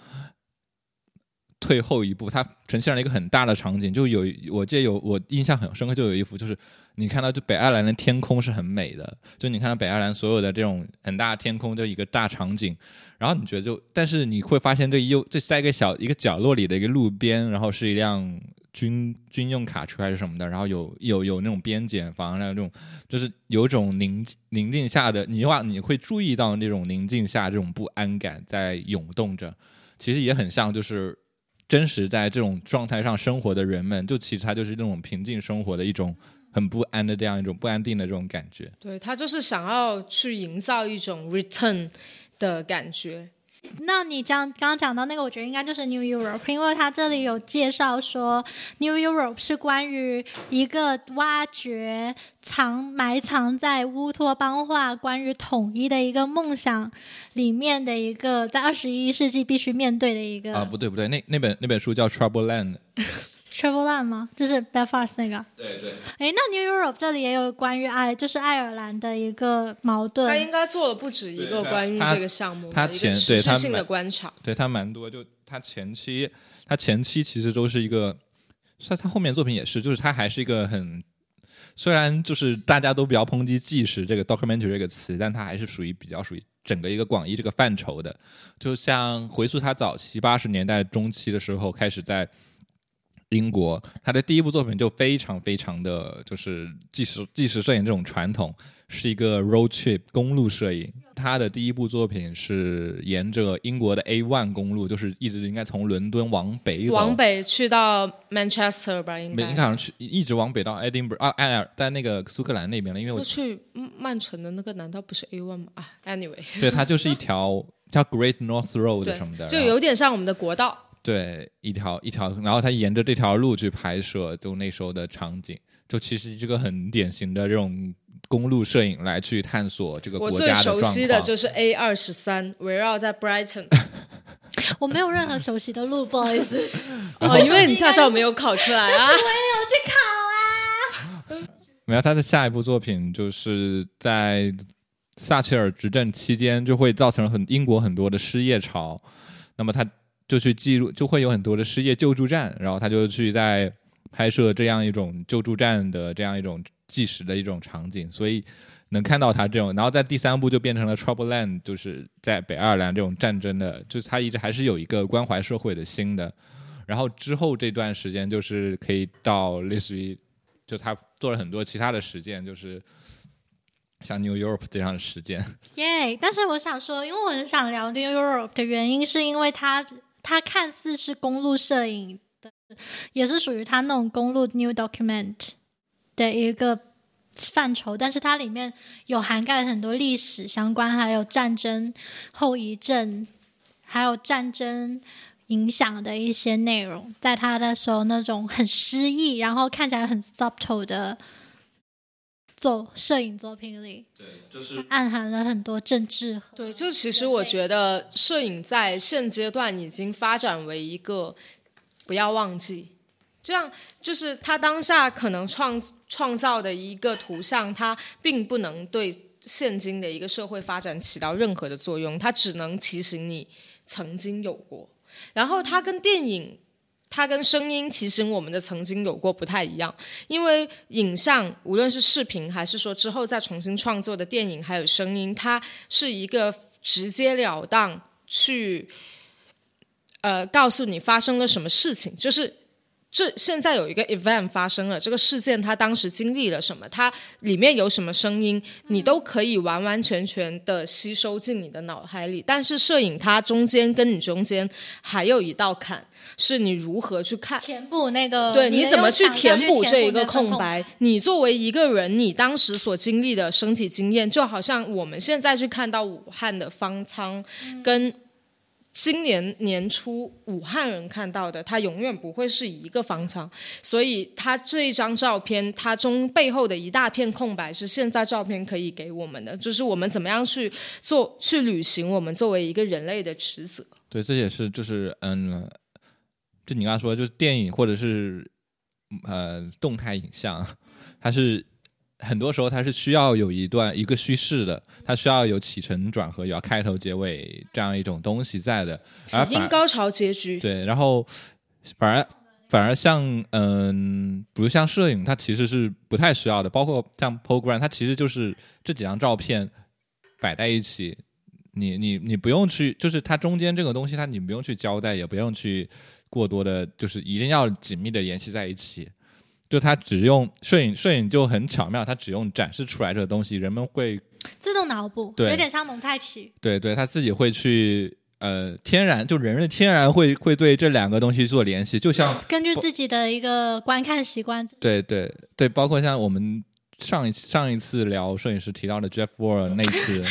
退后一步，它呈现了一个很大的场景，就有我记得有我印象很深刻，就有一幅就是你看到就北爱尔兰的天空是很美的，就你看到北爱尔兰所有的这种很大的天空，就一个大场景，然后你觉得就，但是你会发现这又这在一个小一个角落里的一个路边，然后是一辆军军用卡车还是什么的，然后有有有那种边检房，那种就是有种宁静宁静下的，你话你会注意到那种宁静下这种不安感在涌动着，其实也很像就是。真实在这种状态上生活的人们，就其实他就是那种平静生活的一种很不安的这样一种不安定的这种感觉。对他就是想要去营造一种 return 的感觉。那你讲刚刚讲到那个，我觉得应该就是 New Europe，因为它这里有介绍说 New Europe 是关于一个挖掘藏埋藏在乌托邦化关于统一的一个梦想里面的一个在二十一世纪必须面对的一个啊，不对不对，那那本那本书叫《Trouble Land》。Travel land 吗？就是 Belfast 那个。对对，诶，那 New Europe 这里也有关于爱，就是爱尔兰的一个矛盾他盾。应该做了不止一个关于这个项目的一他前个持续性的对他蛮观察。对他蛮多，就他前期他前期其实都是一个，虽然他后面作品也是，就是他还是一个很。虽然就是大家都比较抨击“纪实”这个 documentary 这个词，但它还是属于比较属于整个一个广义这个范畴的。就像回溯他早期八十年代中期的时候，开始在英国，他的第一部作品就非常非常的就是纪实纪实摄影这种传统，是一个 road trip 公路摄影。他的第一部作品是沿着英国的 A one 公路，就是一直应该从伦敦往北走，往北去到 Manchester 吧，应该该好像去一直往北到 Edinburgh 啊，埃尔在那个苏格兰那边了，因为我去嗯曼城的那个难道不是 A one 吗？啊，anyway，对它就是一条叫 Great North Road 什么的，，就有点像我们的国道。对一条一条，然后他沿着这条路去拍摄，就那时候的场景，就其实这个很典型的这种公路摄影来去探索这个我最国家的状熟悉的。就是 A 二十三，围绕在 Brighton。*laughs* 我没有任何熟悉的路，不好意思。*laughs* 哦，因为你驾照没有考出来啊。*laughs* 我也有去考啊。没有，他的下一部作品就是在撒切尔执政期间，就会造成很英国很多的失业潮，那么他就去记录，就会有很多的失业救助站，然后他就去在拍摄这样一种救助站的这样一种纪实的一种场景，所以能看到他这种，然后在第三部就变成了 Trouble Land，就是在北爱尔兰这种战争的，就是他一直还是有一个关怀社会的心的。然后之后这段时间就是可以到类似于，就他做了很多其他的实践，就是像 New Europe 这样的实践。耶但是我想说，因为我很想聊 New Europe 的原因，是因为它它看似是公路摄影的，也是属于它那种公路 New Document 的一个范畴，但是它里面有涵盖很多历史相关，还有战争后遗症，还有战争。影响的一些内容，在他的时候那种很诗意，然后看起来很 subtle 的作摄影作品里，对，就是暗含了很多政治。对，就其实我觉得摄影在现阶段已经发展为一个不要忘记，这样就是他当下可能创创造的一个图像，它并不能对现今的一个社会发展起到任何的作用，它只能提醒你曾经有过。然后它跟电影。它跟声音提醒我们的曾经有过不太一样，因为影像无论是视频还是说之后再重新创作的电影，还有声音，它是一个直截了当去呃告诉你发生了什么事情，就是这现在有一个 event 发生了，这个事件它当时经历了什么，它里面有什么声音，你都可以完完全全的吸收进你的脑海里。但是摄影它中间跟你中间还有一道坎，是你如何去看。填补那个，对，你你怎么去填补这一个空白？你作为一个人，你当时所经历的身体经验，就好像我们现在去看到武汉的方舱，跟今年年初武汉人看到的，它永远不会是一个方舱。所以，它这一张照片，它中背后的一大片空白，是现在照片可以给我们的，就是我们怎么样去做、去履行我们作为一个人类的职责。对，这也是就是嗯，就你刚刚说，就是电影或者是呃动态影像，它是很多时候它是需要有一段一个叙事的，它需要有起承转合，有要开头结尾这样一种东西在的。起因高潮结局，对，然后反而反而像嗯，比如像摄影，它其实是不太需要的，包括像 program，它其实就是这几张照片摆在一起，你你你不用去，就是它中间这个东西，它你不用去交代，也不用去过多的，就是一定要紧密的联系在一起。就它只用摄影，摄影就很巧妙，它只用展示出来这个东西，人们会自动脑补，对。有点像蒙太奇。对对，他自己会去呃天然，就人类天然会会对这两个东西做联系，就像根据自己的一个观看习惯，对对对，包括像我们上一上一次聊摄影师提到的 Jeff Wall 那次，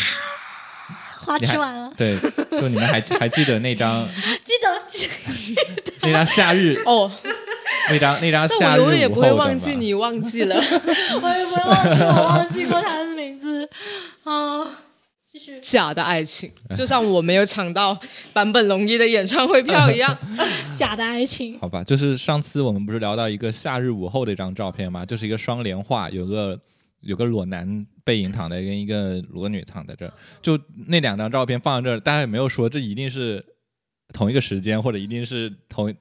*laughs* 花吃完了，对，就你们还还记得那张 *laughs* 记得记那张夏日哦，*laughs* 那张那张夏日我永远也不会忘记你忘记了。*laughs* 我也不会忘记，我忘记过他的名字啊。继续，假的爱情，就像我没有抢到坂本龙一的演唱会票一样。*laughs* 假的爱情，好吧，就是上次我们不是聊到一个夏日午后的一张照片吗？就是一个双联画，有个有个裸男背影躺在跟一个裸女躺在这儿，就那两张照片放在这儿，大家也没有说这一定是同一个时间，或者一定是同一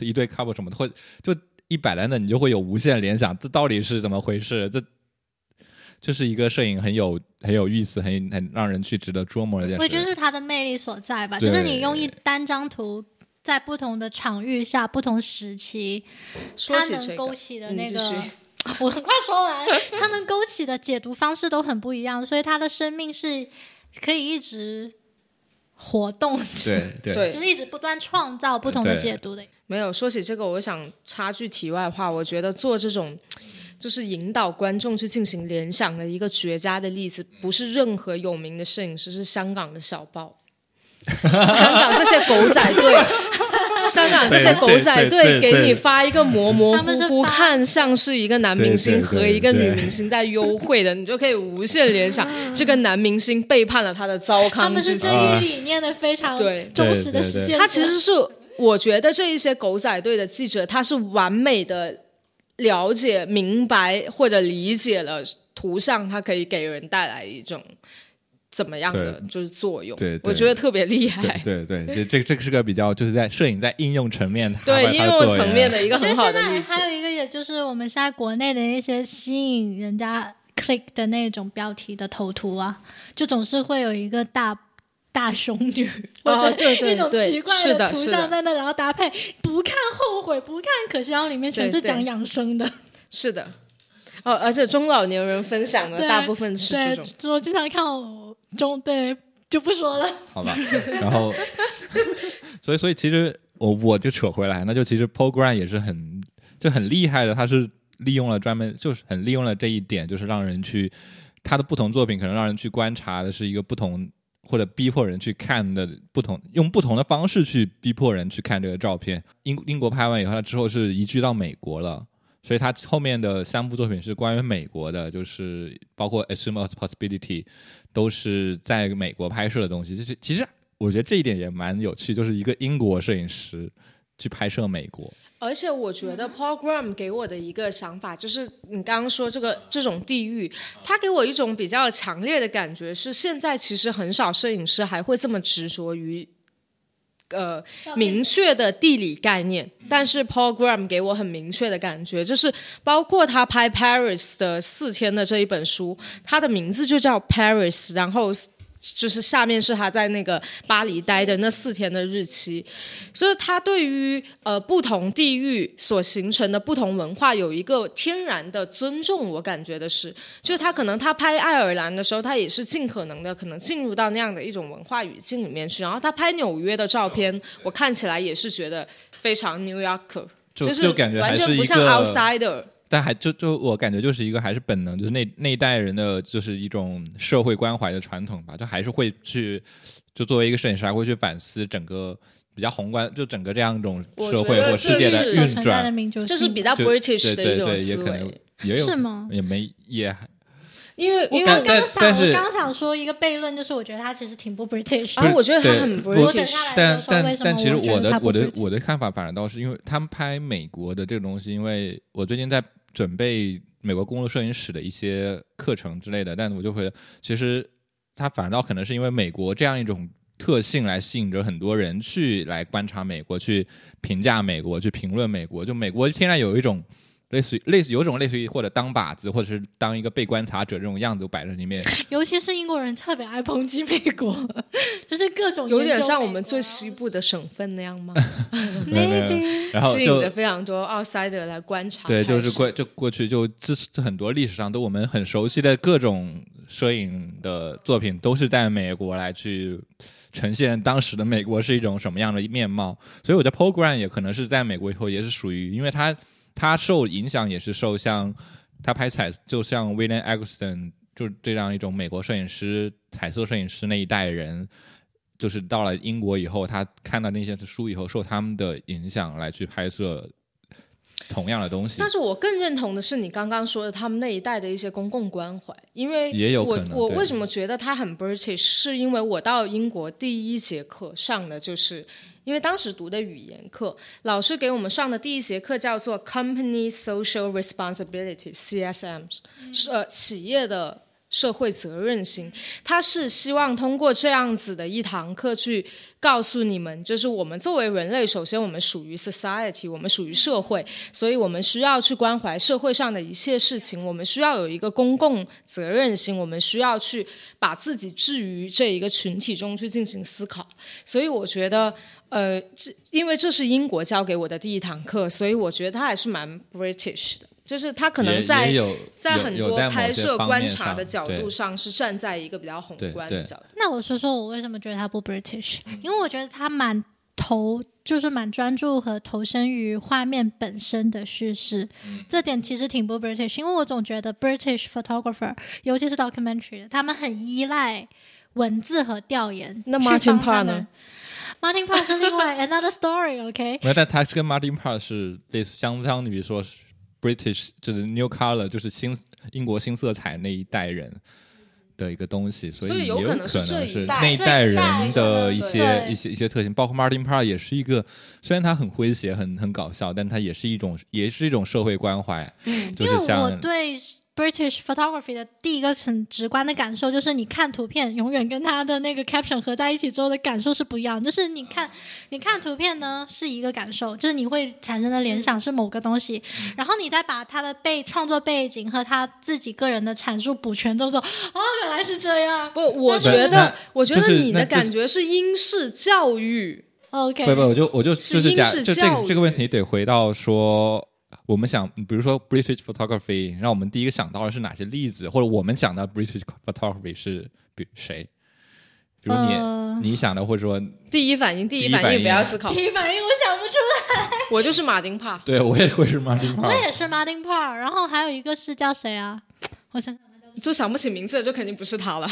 一对 couple 什么的，或就一摆在那，你就会有无限联想，这到底是怎么回事？这这是一个摄影很有很有意思、很很让人去值得琢磨的一件事。我觉得是它的魅力所在吧，就是你用一单张图。在不同的场域下、不同时期，说起这它能勾，起的那个，*laughs* 我很快说完，它能勾起的解读方式都很不一样，所以它的生命是可以一直活动，对对对就是一直不断创造不同的解读的。没有说起这个，我想插句题外话，我觉得做这种。*tsk* 就是引导观众去进行联想的一个绝佳的例子，不是任何有名的摄影师，是香港的小报。*laughs* 香港这些狗仔队，香港这些狗仔队给你发一个模模他们是糊糊，看像是一个男明星和一个女明星在幽会的，你就可以无限联想，这个男明星背叛了他的糟他们是糠之妻这。一理念的非常对忠实的实践。他其实是我觉得这一些狗仔队的记者，他是完美的了解、明白或者理解了图像，它可以给人带来一种怎么样的就是作用。对对我觉得特别厉害。对对对，这这这个是个比较就是在摄影在应用层面，对应用层面的一个很好的例子。还有一个，也就是我们现在国内的一些吸引人家 click 的那种标题的头图啊，就总是会有一个大大胸女，或哦者对对一种奇怪的图像在那，然后搭配不看后悔，不看可惜，然后里面全对对是讲养生的，是的，哦，而且中老年人分享的大部分是这对种。，就我经常看我中对就不说了。*laughs* 好吧，然后，所以所以其实我我就扯回来，那就其实 Paul Grant 也是很就很厉害的，他是利用了专门就是很利用了这一点，就是让人去他的不同作品可能让人去观察的是一个不同或者逼迫人去看的不同，用不同的方式去逼迫人去看这个照片。英英国拍完以后，他之后是移居到美国了。所以他后面的三部作品是关于美国的，就是包括《Assume Possibility》，都是在美国拍摄的东西。就是其实我觉得这一点也蛮有趣，就是一个英国摄影师去拍摄美国。而且我觉得 Paul Graham 给我的一个想法，就是你刚刚说这个这种地域，他给我一种比较强烈的感觉是，现在其实很少摄影师还会这么执着于。呃，明确的地理概念，但是 Paul Graham 给我很明确的感觉，就是包括他拍 Paris 的四天的这一本书，他的名字就叫 Paris，然后就是下面是他在那个巴黎待的那四天的日期，所以他对于呃不同地域所形成的不同文化有一个天然的尊重，我感觉的是，就是他可能他拍爱尔兰的时候，他也是尽可能的可能进入到那样的一种文化语境里面去，然后他拍纽约的照片，我看起来也是觉得非常 New Yorker，就是完全不像 outsider。但还就就我感觉就是一个还是本能，就是那那一代人的就是一种社会关怀的传统吧，就还是会去就作为一个摄影师，还会去反思整个比较宏观，就整个这样一种社会或世界的运转，民族性，这是比较 British 的对对对，也一种思可能维，也有是吗？也没也因为因为刚刚想，我刚刚想说一个悖论，就是我觉得他其实挺不 British 的。啊，我觉得他很 British 但但但其实我的我的我的看法反而倒是，因为他们拍美国的这个东西，因为我最近在准备美国公路摄影史的一些课程之类的，但我就会其实他反倒可能是因为美国这样一种特性来吸引着很多人去来观察美国，去评价美国，去评论美国。就美国天然有一种类似于类似有一种类似于或者当靶子，或者是当一个被观察者这种样子摆在里面。尤其是英国人特别爱抨击美国，*laughs* 就是各种有点像我们最西部的省份那样吗？*laughs* *laughs* 没有然后就吸引着非常多 outsider 来观察。对，就是过过就过去就这这很多历史上都我们很熟悉的各种摄影的作品，都是在美国来去呈现当时的美国是一种什么样的面貌。所以我觉得 Grant 也可能是在美国以后也是属于，因为他他受影响也是受像他拍彩，就像 William Eggleston 就这样一种美国摄影师、彩色摄影师那一代人。就是到了英国以后，他看到那些书以后，受他们的影响来去拍摄同样的东西。但是我更认同的是你刚刚说的他们那一代的一些公共关怀，因为也有我我为什么觉得他很 British，是因为我到英国第一节课上的就是。因为当时读的语言课，老师给我们上的第一节课叫做 Company Social Responsibility（CSM），是呃企业的社会责任心。他是希望通过这样子的一堂课去告诉你们，就是我们作为人类，首先我们属于 society，我们属于社会，所以我们需要去关怀社会上的一切事情，我们需要有一个公共责任心，我们需要去把自己置于这一个群体中去进行思考。所以我觉得，呃，这因为这是英国教给我的第一堂课，所以我觉得他还是蛮 British 的。就是他可能在在很多拍摄观察的角度上是站在一个比较宏观的角度。那我说说我为什么觉得他不 British，因嗯为我觉得他蛮投，就是蛮专注和投身于画面本身的叙事，嗯这点其实挺不 British，因为我总觉得 British photographer，尤其是 documentary 的，他们很依赖文字和调研。那去 Martin Parr 呢？Martin Parr 是另外 *laughs* another story，OK？、没有，但他是跟 Martin Parr 是类似，相当于说是 British，就是 New Color，就是新英国新色彩那一代人的一个东西，所所以也有有可能是那一代人的一些一些一些特性，包括 Martin Parr 也是一个，虽然他很诙谐、很很搞笑，但他也是一种也是一种社会关怀，嗯就因为我是像对 British photography 的第一个很直观的感受就是，你看图片永远跟它的那个 caption 合在一起之后的感受是不一样。就是你看，你看图片呢是一个感受，就是你会产生的联想是某个东西，然后你再把他的背创作背景和他自己个人的阐述补全之后，哦，原来是这样。不，我觉得，我觉得你的感觉是英式教育。OK，不不，我就我就是就是英假就这式教育个这个问题得回到说，我们想，比如说 British photography，让我们第一个想到的是哪些例子，或者我们想到 British photography 是比谁？比如你、呃你想的，或者说第一反应，第一反应不要思考，第一反应我想不出来，我就是马丁帕。对我也会是 Martin 我。也是 Martin Parr，然后还有一个是叫谁啊？我想想。就想不起名字，就肯定不是他了。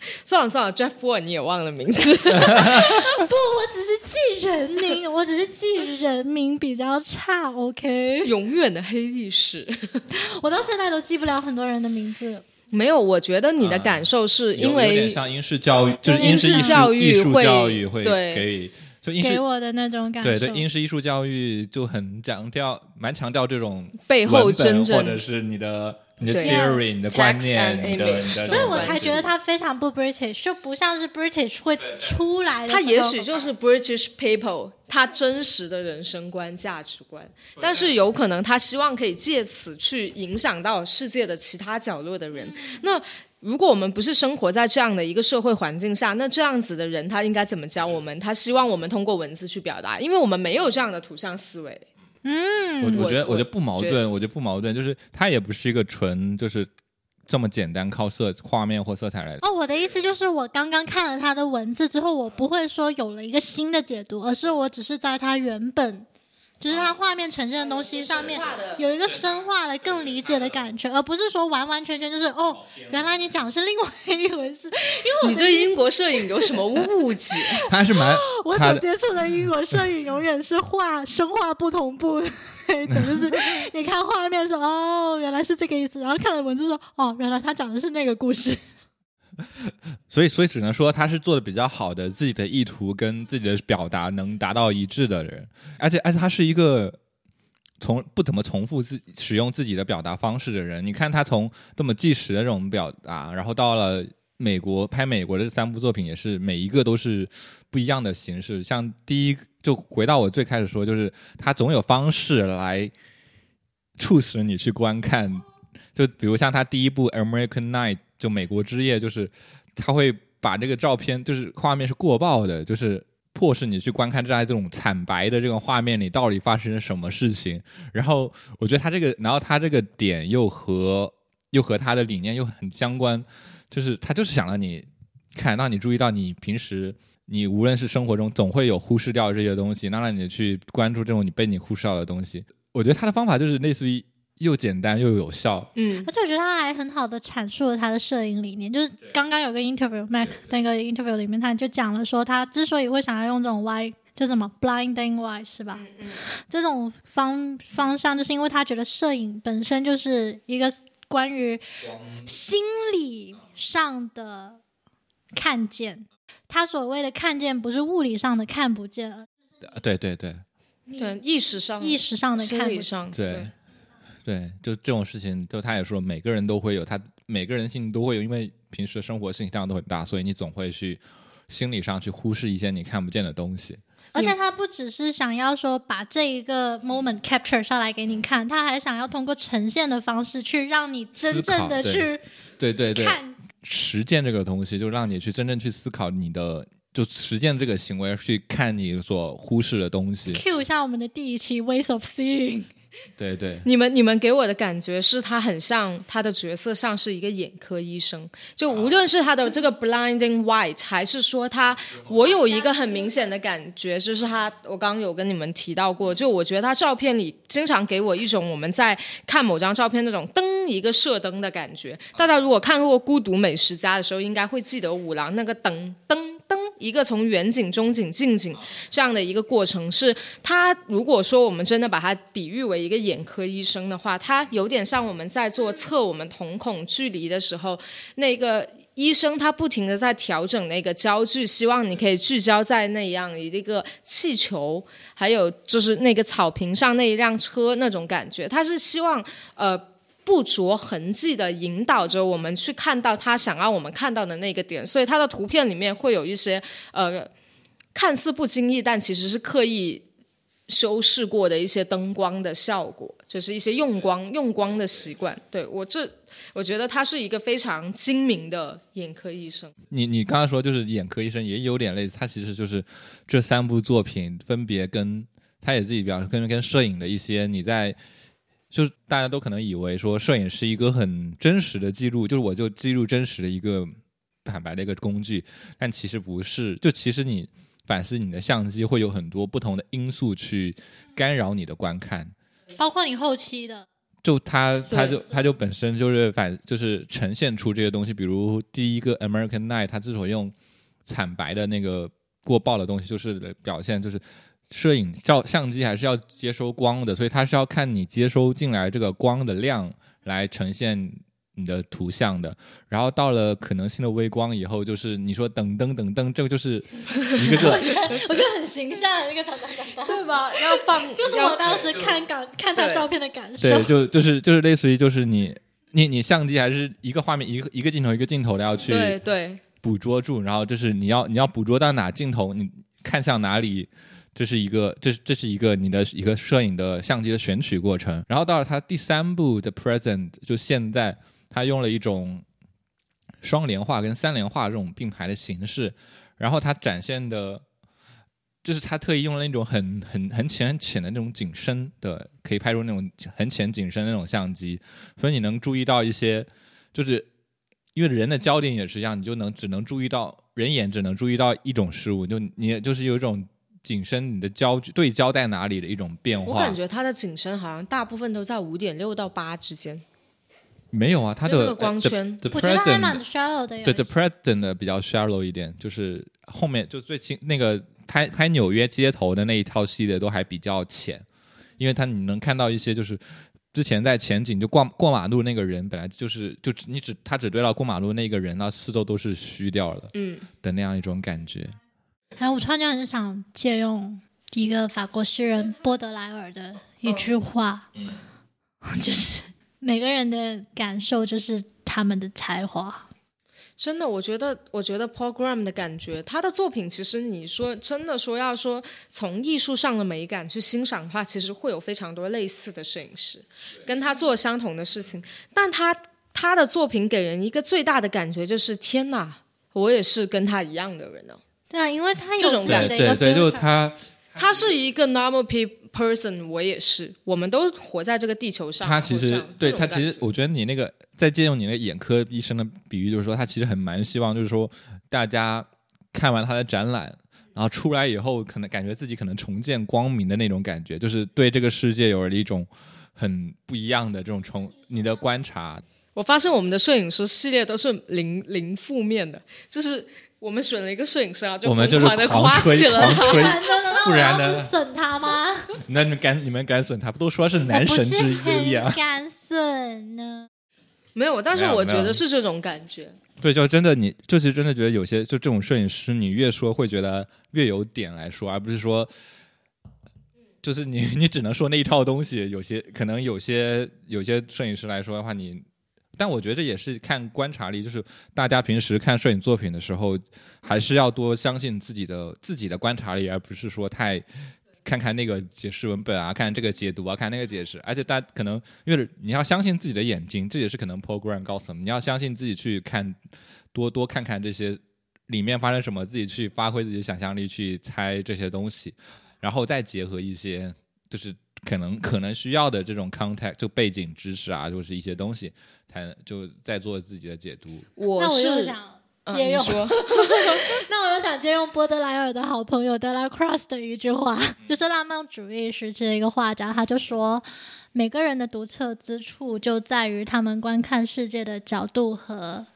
*laughs* 算了算了，Jeff 你也忘了名字。*laughs* 不，我只是记人名，我只是记人名比较差。OK，永远的黑历史。*laughs* 我到现在都记不了很多人的名字。没有，我觉得你的啊感受是因有有点为像英式教育，就是英式式艺术教育艺术会教育会对给予，就英式给我的那种感觉。对对英式艺术教育就很强调，蛮强调这种背后真正或者是你的你的对 theory、你的观念、你的你的，所以我才觉得他非常不 British，就不像是 British 会出来的。他也许就是 British people，他真实的人生观、价值观，但是有可能他希望可以借此去影响到世界的其他角落的人。那如果我们不是生活在这样的一个社会环境下，那这样子的人他应该怎么教我们？他希望我们通过文字去表达，因为我们没有这样的图像思维。我我觉得我我觉得不矛盾，我觉得不矛盾，就是它也不是一个纯就是这么简单靠色画面或色彩来。哦，我的意思就是，我刚刚看了他的文字之后，我不会说有了一个新的解读，而是我只是在他原本，就是它画面呈现的东西上面有一个深化的、更理解的感觉，而不是说完完全全就是哦，原来你讲的是另外一回事。因为我你对英国摄影有什么误解？*laughs* 它是蛮 *laughs* 我所接触的英国摄影永远是画生化不同步的那种，就是 *laughs* 你看画面说哦，原来是这个意思，然后看了文字说哦，原来他讲的是那个故事。*laughs* 所以所以只能说他是做的比较好的，自己的意图跟自己的表达能达到一致的人，而且而且他是一个从不怎么重复自使用自己的表达方式的人。你看他从这么纪实的这种表达，然后到了美国拍美国的这三部作品，也是每一个都是不一样的形式。像第一就回到我最开始说，就是他总有方式来促使你去观看。就比如像他第一部《American Night》，就美国之夜，就是他会把这个照片，就是画面是过曝的，就是迫使你去观看在这种惨白的这种画面里到底发生了什么事情。然后我觉得他这个，然后他这个点又和又和他的理念又很相关，就是他就是想让你看，让你注意到你平时。你无论是生活中总会有忽视掉这些东西，那让你去关注这种你被你忽视掉的东西。我觉得他的方法就是类似于又简单又有效，嗯而且我觉得他还很好的阐述了他的摄影理念，就是刚刚有个 interview，Mac 那个 interview 里面他就讲了说，他之所以会想要用这种 Y，就什么 blinding white 是吧？这种方方向，就是因为他觉得摄影本身就是一个关于心理上的看见。他所谓的看见，不是物理上的看不见，对对对对，意识上、意识上的看不见。理上，对对，就这种事情，就他也说，每个人都会有，他每个人性都会有，因为平时的生活信息量都很大，所以你总会去心理上去忽视一些你看不见的东西。而且他不只是想要说把这一个 moment capture 下来给你看，他还想要通过呈现的方式去让你真正的去对对对，看。实践这个东西，就让你去真正去思考你的，就实践这个行为，去看你所忽视的东西。cue 一下我们的第一期 ways of seeing。对对，你们你们给我的感觉是他很像他的角色像是一个眼科医生，就无论是他的这个 blinding white，还是说他，我有一个很明显的感觉，就是他，我刚刚有跟你们提到过，就我觉得他照片里经常给我一种我们在看某张照片那种灯一个射灯的感觉。大家如果看过《孤独美食家》的时候，应该会记得五郎那个灯灯灯一个从远景、中景、近景这样的一个过程，是他如果说我们真的把它比喻为一个眼科医生的话，他有点像我们在做测我们瞳孔距离的时候，那个医生他不停的在调整那个焦距，希望你可以聚焦在那样一个气球，还有就是那个草坪上那一辆车那种感觉，他是希望呃。不着痕迹的引导着我们去看到他想要我们看到的那个点，所以他的图片里面会有一些呃看似不经意，但其实是刻意修饰过的一些灯光的效果，就是一些用光用光的习惯。对我这，我觉得他是一个非常精明的眼科医生。你你刚刚说就是眼科医生也有点类似，他其实就是这三部作品分别跟他也自己表示跟跟摄影的一些你在。就是大家都可能以为说摄影是一个很真实的记录，就是我就记录真实的一个坦白的一个工具，但其实不是。就其实你反思你的相机会有很多不同的因素去干扰你的观看，包括你后期的，就它它就它就本身就是反就是呈现出这些东西，比如第一个 American Night，它之所以用惨白的那个过曝的东西，就是表现就是。摄影照相机还是要接收光的，所以它是要看你接收进来这个光的量来呈现你的图像的。然后到了可能性的微光以后，就是你说等灯等灯，这个就是一个 *laughs* 个我觉得很形象的那个等等等等，对吧？要放，就是我当时看感看他照片的感受。对，就就是就是类似于就是你你你相机还是一个画面一个一个镜头一个镜头的要去对对捕捉住，然后就是你要你要捕捉到哪镜头，你看向哪里，这是一个这这是一个你的一个摄影的相机的选取过程。然后到了他第三部的 Present，就现在他用了一种双联画跟三联画这种并排的形式，然后它展现的，就是他特意用了那种很很很浅很浅的那种景深的，可以拍出那种很浅景深的那种相机，所以你能注意到一些，就是因为人的焦点也是一样，你就能只能注意到人眼只能注意到一种事物，就你就是有一种景深，你的焦对焦在哪里的一种变化。我感觉它的景深好像大部分都在五点六到八之间，没有啊，它的光圈 The, 我觉得还蛮 shallow 的，有对一 The 些 President 的比较 shallow 一点，就是后面就最近那个拍拍纽约街头的那一套系列都还比较浅，因为它你能看到一些就是之前在前景就过过马路那个人本来就是就只你只他只对到过马路那个人，那四周都是虚掉了嗯，的那样一种感觉。还有，我突然间很想借用一个法国诗人波德莱尔的一句话，*laughs* 就是每个人的感受就是他们的才华。真的，我觉得，我觉得 Paul Graham 的感觉，他的作品其实你说真的说要说从艺术上的美感去欣赏的话，其实会有非常多类似的摄影师跟他做相同的事情，但他他的作品给人一个最大的感觉就是天哪，我也是跟他一样的人呢、对啊，因为他这种感有自己的一个对对，就是他他是一个 normal pe person，我也是，我们都活在这个地球上。他其实对他其实我觉得你那个在借用你那个眼科医生的比喻，就是说他其实很蛮希望，就是说大家看完他的展览，然后出来以后，可能感觉自己可能重见光明的那种感觉，就是对这个世界有了一种很不一样的这种重你的观察。我发现我们的摄影师系列都是零零负面的，就是我们选了一个摄影师啊，就我们就是疯狂的夸吹起了他。狂吹，*laughs* 不不然呢损他吗？*laughs* 那你们敢你们敢损他？不都说是男神之一啊？敢损呢。没有，但是我觉得是这种感觉。对，就真的你，就是真的觉得有些就这种摄影师，你越说会觉得越有点来说，而不是说，就是你你只能说那一套东西。有些可能有些有些摄影师来说的话，你，但我觉得这也是看观察力，就是大家平时看摄影作品的时候，还是要多相信自己的自己的观察力，而不是说太。看看那个解释文本啊，看这个解读啊，看那个解释，而且大家可能因为你要相信自己的眼睛，这也是可能 program 告诉我们，你要相信自己去看，多多看看这些里面发生什么，自己去发挥自己的想象力去猜这些东西，然后再结合一些就是可能可能需要的这种 context 就背景知识啊，就是一些东西，才就在做自己的解读。我那我又是想嗯借用 *laughs* 那我又想借用波德莱尔的好朋友德拉 cross 的一句话，就是浪漫主义时期的一个画家，他就说，每个人的独特之处就在于他们观看世界的角度和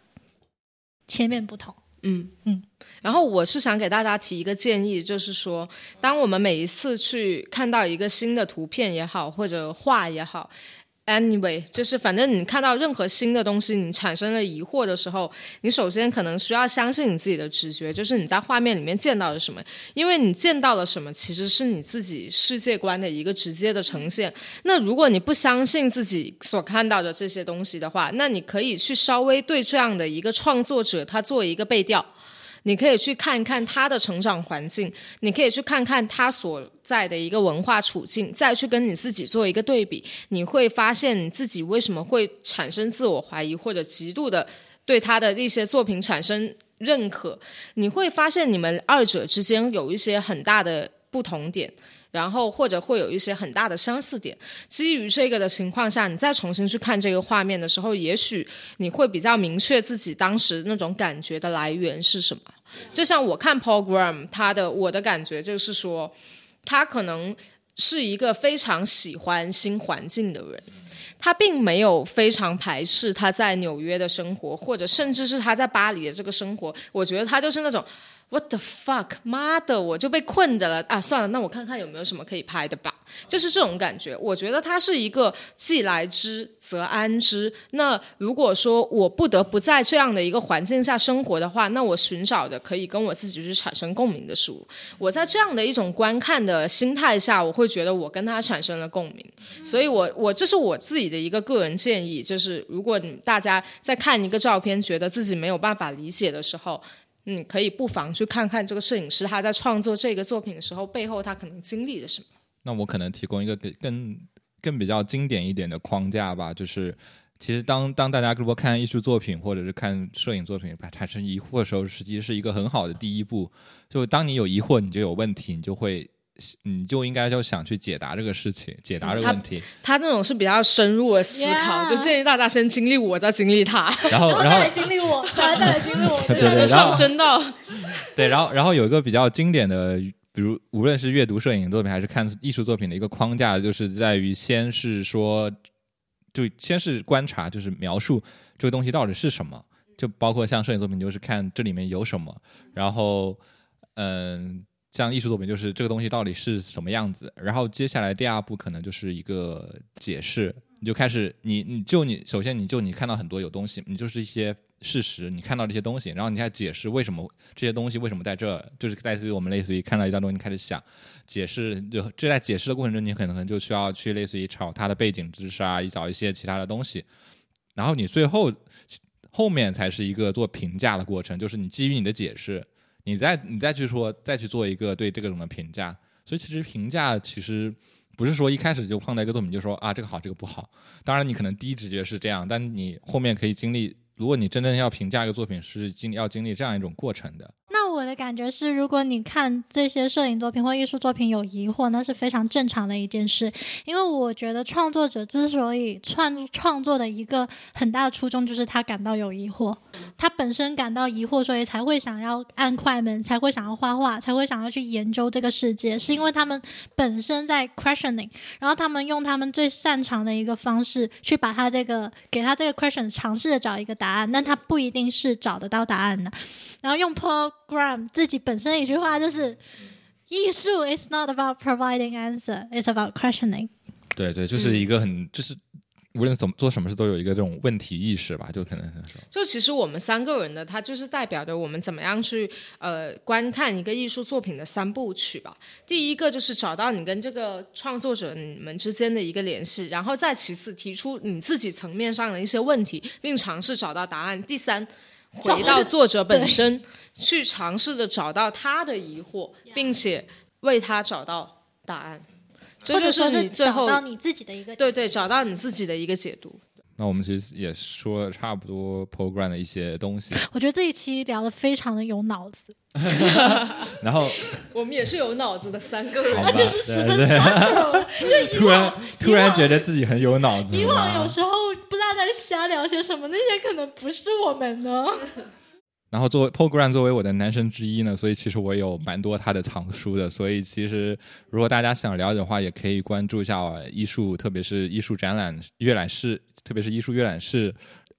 切面不同。嗯嗯。然后我是想给大家提一个建议，就是说，当我们每一次去看到一个新的图片也好，或者画也好。Anyway，就是反正你看到任何新的东西，你产生了疑惑的时候，你首先可能需要相信你自己的直觉，就是你在画面里面见到了什么，因为你见到了什么，其实是你自己世界观的一个直接的呈现。那如果你不相信自己所看到的这些东西的话，那你可以去稍微对这样的一个创作者他做一个背调。你可以去看看他的成长环境，你可以去看看他所在的一个文化处境，再去跟你自己做一个对比，你会发现你自己为什么会产生自我怀疑，或者极度的对他的一些作品产生认可。你会发现你们二者之间有一些很大的不同点。然后或者会有一些很大的相似点，基于这个的情况下，你再重新去看这个画面的时候，也许你会比较明确自己当时那种感觉的来源是什么。就像我看 Paul Graham，他的我的感觉就是说，他可能是一个非常喜欢新环境的人。他并没有非常排斥他在纽约的生活，或者甚至是他在巴黎的这个生活。我觉得他就是那种 What the fuck，妈的，我就被困着了啊！算了，那我看看有没有什么可以拍的吧。就是这种感觉。我觉得它是一个既来之则安之。那如果说我不得不在这样的一个环境下生活的话，那我寻找的可以跟我自己去产生共鸣的事物。我在这样的一种观看的心态下，我会觉得我跟他产生了共鸣。所以我我这是我自己的一个个人建议，就是如果你大家在看一个照片，觉得自己没有办法理解的时候。嗯，可以不妨去看看这个摄影师他在创作这个作品的时候，背后他可能经历了什么。那我可能提供一个更更更比较经典一点的框架吧，就是其实当当大家如果看艺术作品或者是看摄影作品产生疑惑的时候，实际是一个很好的第一步。就当你有疑惑，你就有问题，你就会你就应该就想去解答这个事情，解答这个问题。他那种是比较深入的思考 Yeah 就建议大家先经历我，再经历他，然后然后再经历我，再来经历我。对 *laughs* 对，然上升到对，然后 *laughs* 然后有一个比较经典的，比如无论是阅读摄影作品还是看艺术作品的一个框架，就是在于先是说，就先是观察，就是描述这个东西到底是什么，就包括像摄影作品，就是看这里面有什么，然后嗯。像艺术作品，就是这个东西到底是什么样子，然后接下来第二步可能就是一个解释，你就开始你你就你首先你就你看到很多有东西，你就是一些事实，你看到这些东西，然后你开始解释为什么这些东西为什么在这，就是类似于我们类似于看到一张东西，开始想解释，就这在解释的过程中，你可能就需要去类似于找它的背景知识啊，找一些其他的东西，然后你最后后面才是一个做评价的过程，就是你基于你的解释，你再你再去说再去做一个对这个种的评价，所以其实评价其实。不是说一开始就碰到一个作品就说啊这个好这个不好，当然你可能第一直觉是这样，但你后面可以经历，如果你真正要评价一个作品，是经要经历这样一种过程的。我的感觉是，如果你看这些摄影作品或艺术作品有疑惑，那是非常正常的一件事。因为我觉得创作者之所以创创作的一个很大的初衷，就是他感到有疑惑，他本身感到疑惑，所以才会想要按快门，才会想要画画，才会想要去研究这个世界，是因为他们本身在 questioning，然后他们用他们最擅长的一个方式去把他这个给他这个 question 尝试着找一个答案，但他不一定是找得到答案的。然后用 Paul Graham 自己本身的一句话就是：“艺术 is not about providing answer, it's about questioning。对对，就是一个很就是无论怎么做什么事都有一个这种问题意识吧，就可能就其实我们三个人的，它就是代表着我们怎么样去呃观看一个艺术作品的三部曲吧。第一个就是找到你跟这个创作者你们之间的一个联系，然后再其次提出你自己层面上的一些问题，并尝试找到答案。第三，回到作者本身，去尝试着找到他的疑惑，并且为他找到答案。这就或者说你最后找到你自己的一个对对找到你自己的一个解读。那我们其实也说了差不多 program 的一些东西，我觉得这一期聊的非常的有脑子 *laughs* *laughs* 然后我们也是有脑子的三个人好。吧，对对，*laughs* 突然突然觉得自己很有脑子以往有。时候不知道在瞎聊些什么，那些可能不是我们呢。然后作为 Paul Graham 作为我的男神之一呢，所以其实我有蛮多他的藏书的。所以其实如果大家想了解的话，也可以关注一下我艺术，特别是艺术展览阅览室，特别是艺术阅览室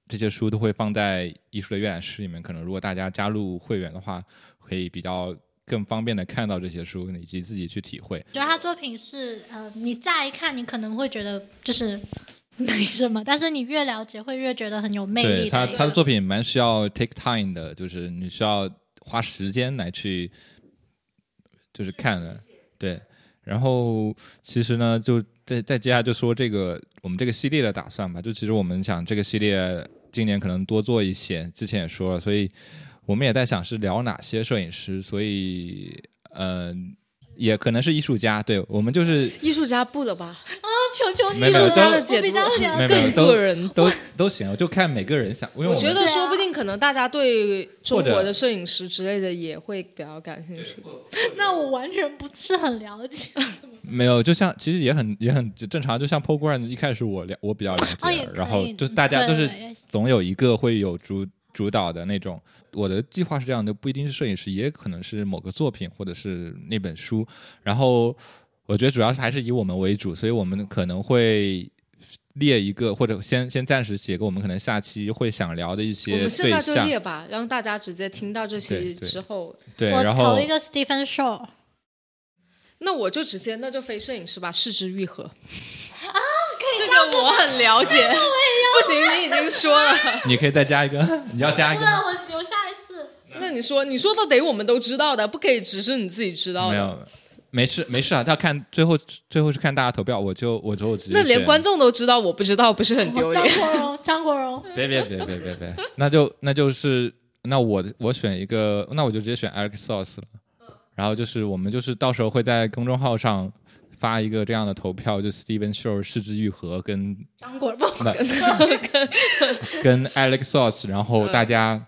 这些书都会放在艺术的阅览室里面。可能如果大家加入会员的话，可以比较更方便的看到这些书，以及自己去体会。觉得他作品是呃，你乍一看你可能会觉得就是 *laughs* 没什么，但是你越了解会越觉得很有魅对他力的一个他的作品蛮需要 take time 的，就是你需要花时间来去就是看的，对。然后其实呢，就再再接下来就说这个我们这个系列的打算吧。就其实我们想这个系列今年可能多做一些，之前也说了，所以我们也在想是聊哪些摄影师，所以嗯、也可能是艺术家。对我们就是艺术家不了吧？啊求求艺术家的解读我比较了没有没有个人。都都行，就看每个人想。因为我我觉得说不定可能大家对中国的摄影师之类的也会比较感兴趣。*laughs* 那我完全不是很了解。*laughs* 没有，就像其实也很也很正常，就像 p o g r a m 一开始我了我比较了解，然后就大家都是总有一个会有主主导的那种。我的计划是这样的，不一定是摄影师，也可能是某个作品或者是那本书。然后我觉得主要是还是以我们为主，所以我们可能会列一个，或者先先暂时写个我们可能下期会想聊的一些对们现在就。列吧，让大家直接听到这期对对之后，对，我然后投一个 Stephen Shaw 那我就直接那就非摄影师吧，视之愈合。啊，这个我很了解。不行，你已经说了。*laughs* 你可以再加一个，你要加一个吗。我留下一次。那你说，你说的得我们都知道的，不可以只是你自己知道的。没有，没事没事啊，要看最后最后是看大家投票，我就我就直接那连观众都知道，我不知道，不是很丢脸张？国荣，张国荣，别别别别别别，*laughs* 那就那就是那我我选一个，那我就直接选 Alex Sauce 了。然后就是我们就是到时候会在公众号上发一个这样的投票，就 Steven Shore、失之愈合跟张果不 *laughs* 跟 Alex Sauce，然后大家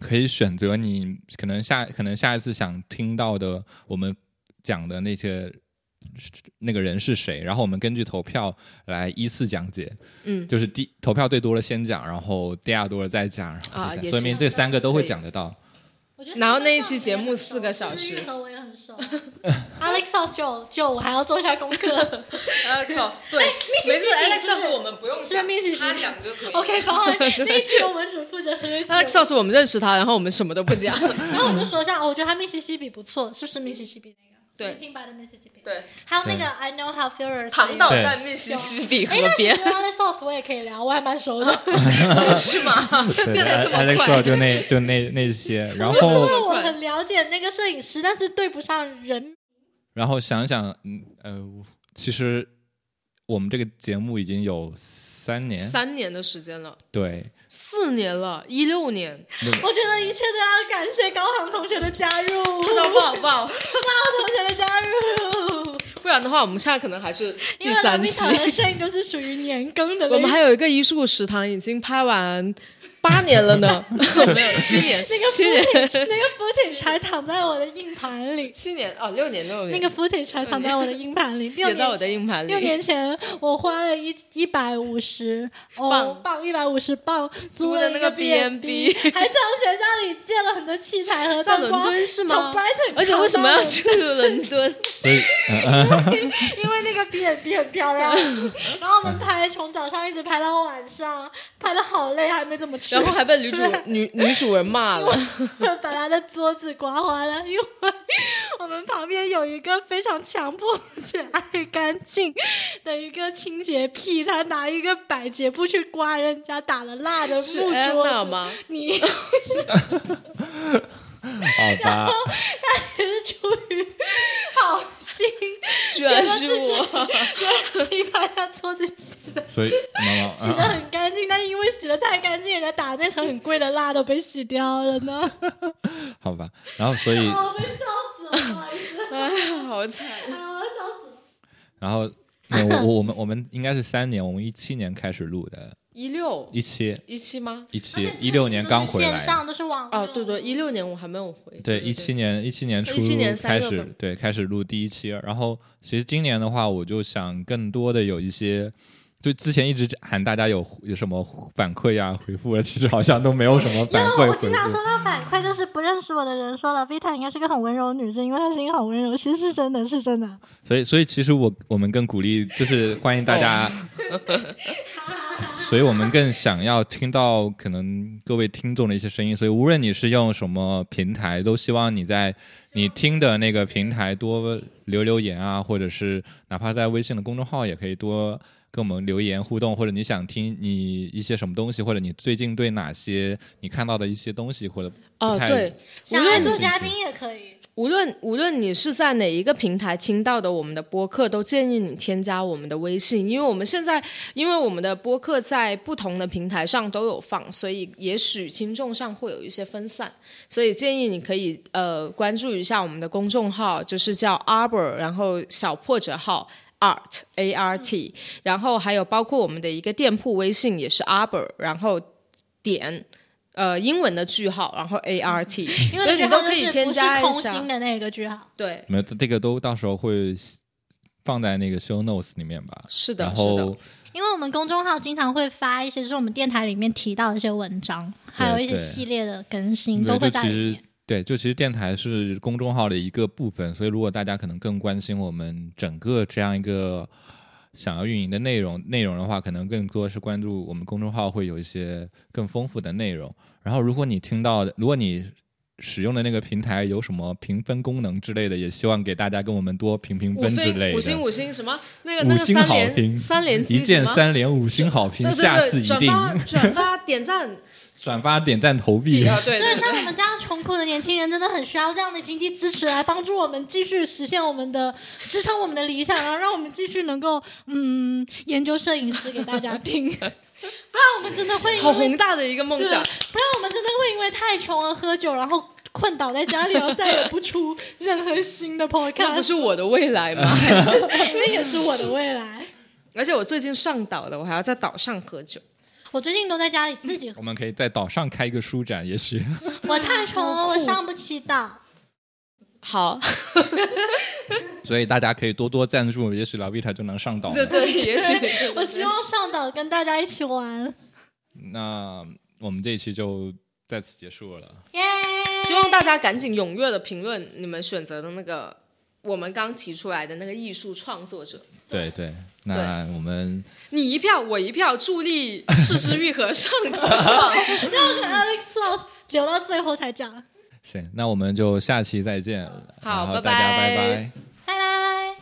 可以选择你可能下可能下一次想听到的我们讲的那些那个人是谁，然后我们根据投票来依次讲解。嗯就是第投票最多的先讲，然后第二多了再讲，然后啊也第三说明这三个都会讲得到。我觉得然后那一期节目四个小时。*laughs* House 就就我还要做一下功课。*laughs* Alex *laughs* 对，没事密西西比，Alex 我们不用是讲密西西他讲就可以。OK，好，*laughs* 那一期我们只负责喝酒。Alex Sauce 我们认识他，然后我们什么都不讲。然后我就说一下，哦我觉得他密西西比不错，是不是密西西比那个？对平白的密西西比。对，还有那个 I know how furious。唐岛在密西西比河哎，那其边实 Alex House 我也可以聊，我还蛮熟的。是吗？变得这么 Alex 快就那就那那些，然不是后说我很了解那个摄影师，但是对不上人。然后想想，嗯呃，其实我们这个节目已经有三年，三年的时间了，对，四年了，一六年，我觉得一切都要感谢高航同学的加入，不知道不好不好，高同学的加入。不然的话，我们现在可能还是第因为三期。的声音都是属于年更的，*laughs* 我们还有一个艺术食堂已经拍完八年了呢，*laughs* 没有 *laughs* 七年，那个七年，那个 footage 还躺在我的硬盘里，七年哦，六年六年，那个 footage 还躺在我的硬盘里。*laughs* 六年也在我的硬盘里六。年前，我花了一一百五十哦磅磅一百五十磅租的那个了一个 B&B 还从学校里借了很多器材和在伦灯光敦是吗而且为什么要去伦敦？所以、呃、因为那个 B and B 很漂亮，然后我们拍从早上一直拍到晚上，拍的好累，还没怎么吃。然后还被女主女女主人骂了。把她的桌子刮花了，因为我们旁边有一个非常强迫且爱干净的一个清洁癖，他拿一个百洁布去刮人家打了蜡的木桌 Anna 子。吗？你 *laughs* 好吧，是出于好心，居然是我。你把他桌子洗的所以妈妈洗的很干净，但因为洗的太干净，人家打那层很贵的蜡都被洗掉了呢。*laughs* 好吧，然后所以 *laughs* 哦，被笑死了，不好意思，哎，好惨。啊，笑死了。然后我我我们我们应该是三年，我们一七年开始录的，一六一七一七吗？一七一六年刚回来，线上都是网哦，对对，一六年我还没有回。对，对一七年一七年初17年开始对开始录第一期，然后其实今年的话，我就想更多的有一些。就之前一直喊大家有有什么反馈呀、回复了，其实好像都没有什么反馈我经常收。到反馈，就是不认识我的人说了，Vita 应该是个很温柔的女生，因为她声音好温柔。其实是真的，是真的。所以，所以其实我我们更鼓励，就是欢迎大家，*laughs* 所以我们更想要听到可能各位听众的一些声音。所以，无论你是用什么平台，都希望你在你听的那个平台多留留言啊，或者是哪怕在微信的公众号也可以多。跟我们留言互动，或者你想听你一些什么东西，或者你最近对哪些你看到的一些东西，或者哦对，想来做嘉宾也可以。无论无论你是在哪一个平台听到的我们的播客，都建议你添加我们的微信，因为我们现在因为我们的播客在不同的平台上都有放，所以也许听众上会有一些分散，所以建议你可以呃关注一下我们的公众号，就是叫 Arbor，然后小破折号。Art A R T，然后还有包括我们的一个店铺微信也是 Arbor，然后点呃英文的句号，然后 A R T，因为所以你都可以添加一下心的那个句号。对，没有这个都到时候会放在那个 show notes 里面吧。是的，是的。因为我们公众号经常会发一些，就是我们电台里面提到的一些文章，还有一些系列的更新都会就其实在里面。对，就其实电台是公众号的一个部分，所以如果大家可能更关心我们整个这样一个想要运营的内容内容的话，可能更多是关注我们公众号会有一些更丰富的内容。然后，如果你听到的，如果你使用的那个平台有什么评分功能之类的，也希望给大家跟我们多评评分之类的。五星五星什么？那个那五星个三好评。连三连一键三连五星好评，下次，一定。转发转发点赞，转发、点赞、投币。啊对对，对像我们这样穷苦的年轻人，真的很需要这样的经济支持来帮助我们继续实现我们的支撑我们的理想，然后让我们继续能够嗯研究摄影师给大家听。不然我们真的会好宏大的一个梦想，不然我们真的会因为太穷而喝酒，然后困倒在家里，然后再也不出任何新的 podcast，那不是我的未来吗？*laughs* 那也是我的未来。*laughs* 而且我最近上岛了，我还要在岛上喝酒。我最近都在家里自己喝，我们可以在岛上开一个书展，也许 *laughs* 我太穷了，我上不起岛。好，*laughs* 所以大家可以多多赞助，也许老 Vita 就能上岛。对对，也许 *laughs* 我希望上岛跟大家一起玩，那我们这一期就在此结束了。耶！希望大家赶紧踊跃的评论你们选择的那个我们刚提出来的那个艺术创作者。对对，那我们你一票，我一票，助力四肢愈合上岛吧。*laughs* 让 Alex 老留到最后才讲，行，那我们就下期再见。好拜拜拜拜。拜拜。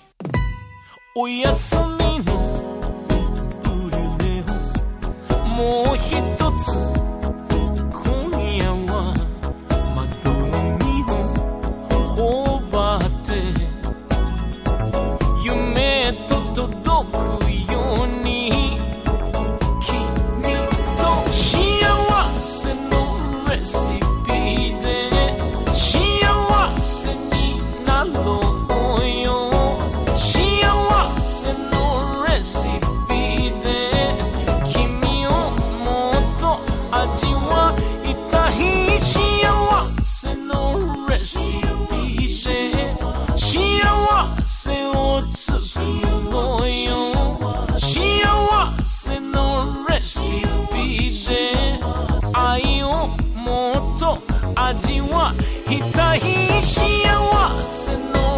味わいたい幸せの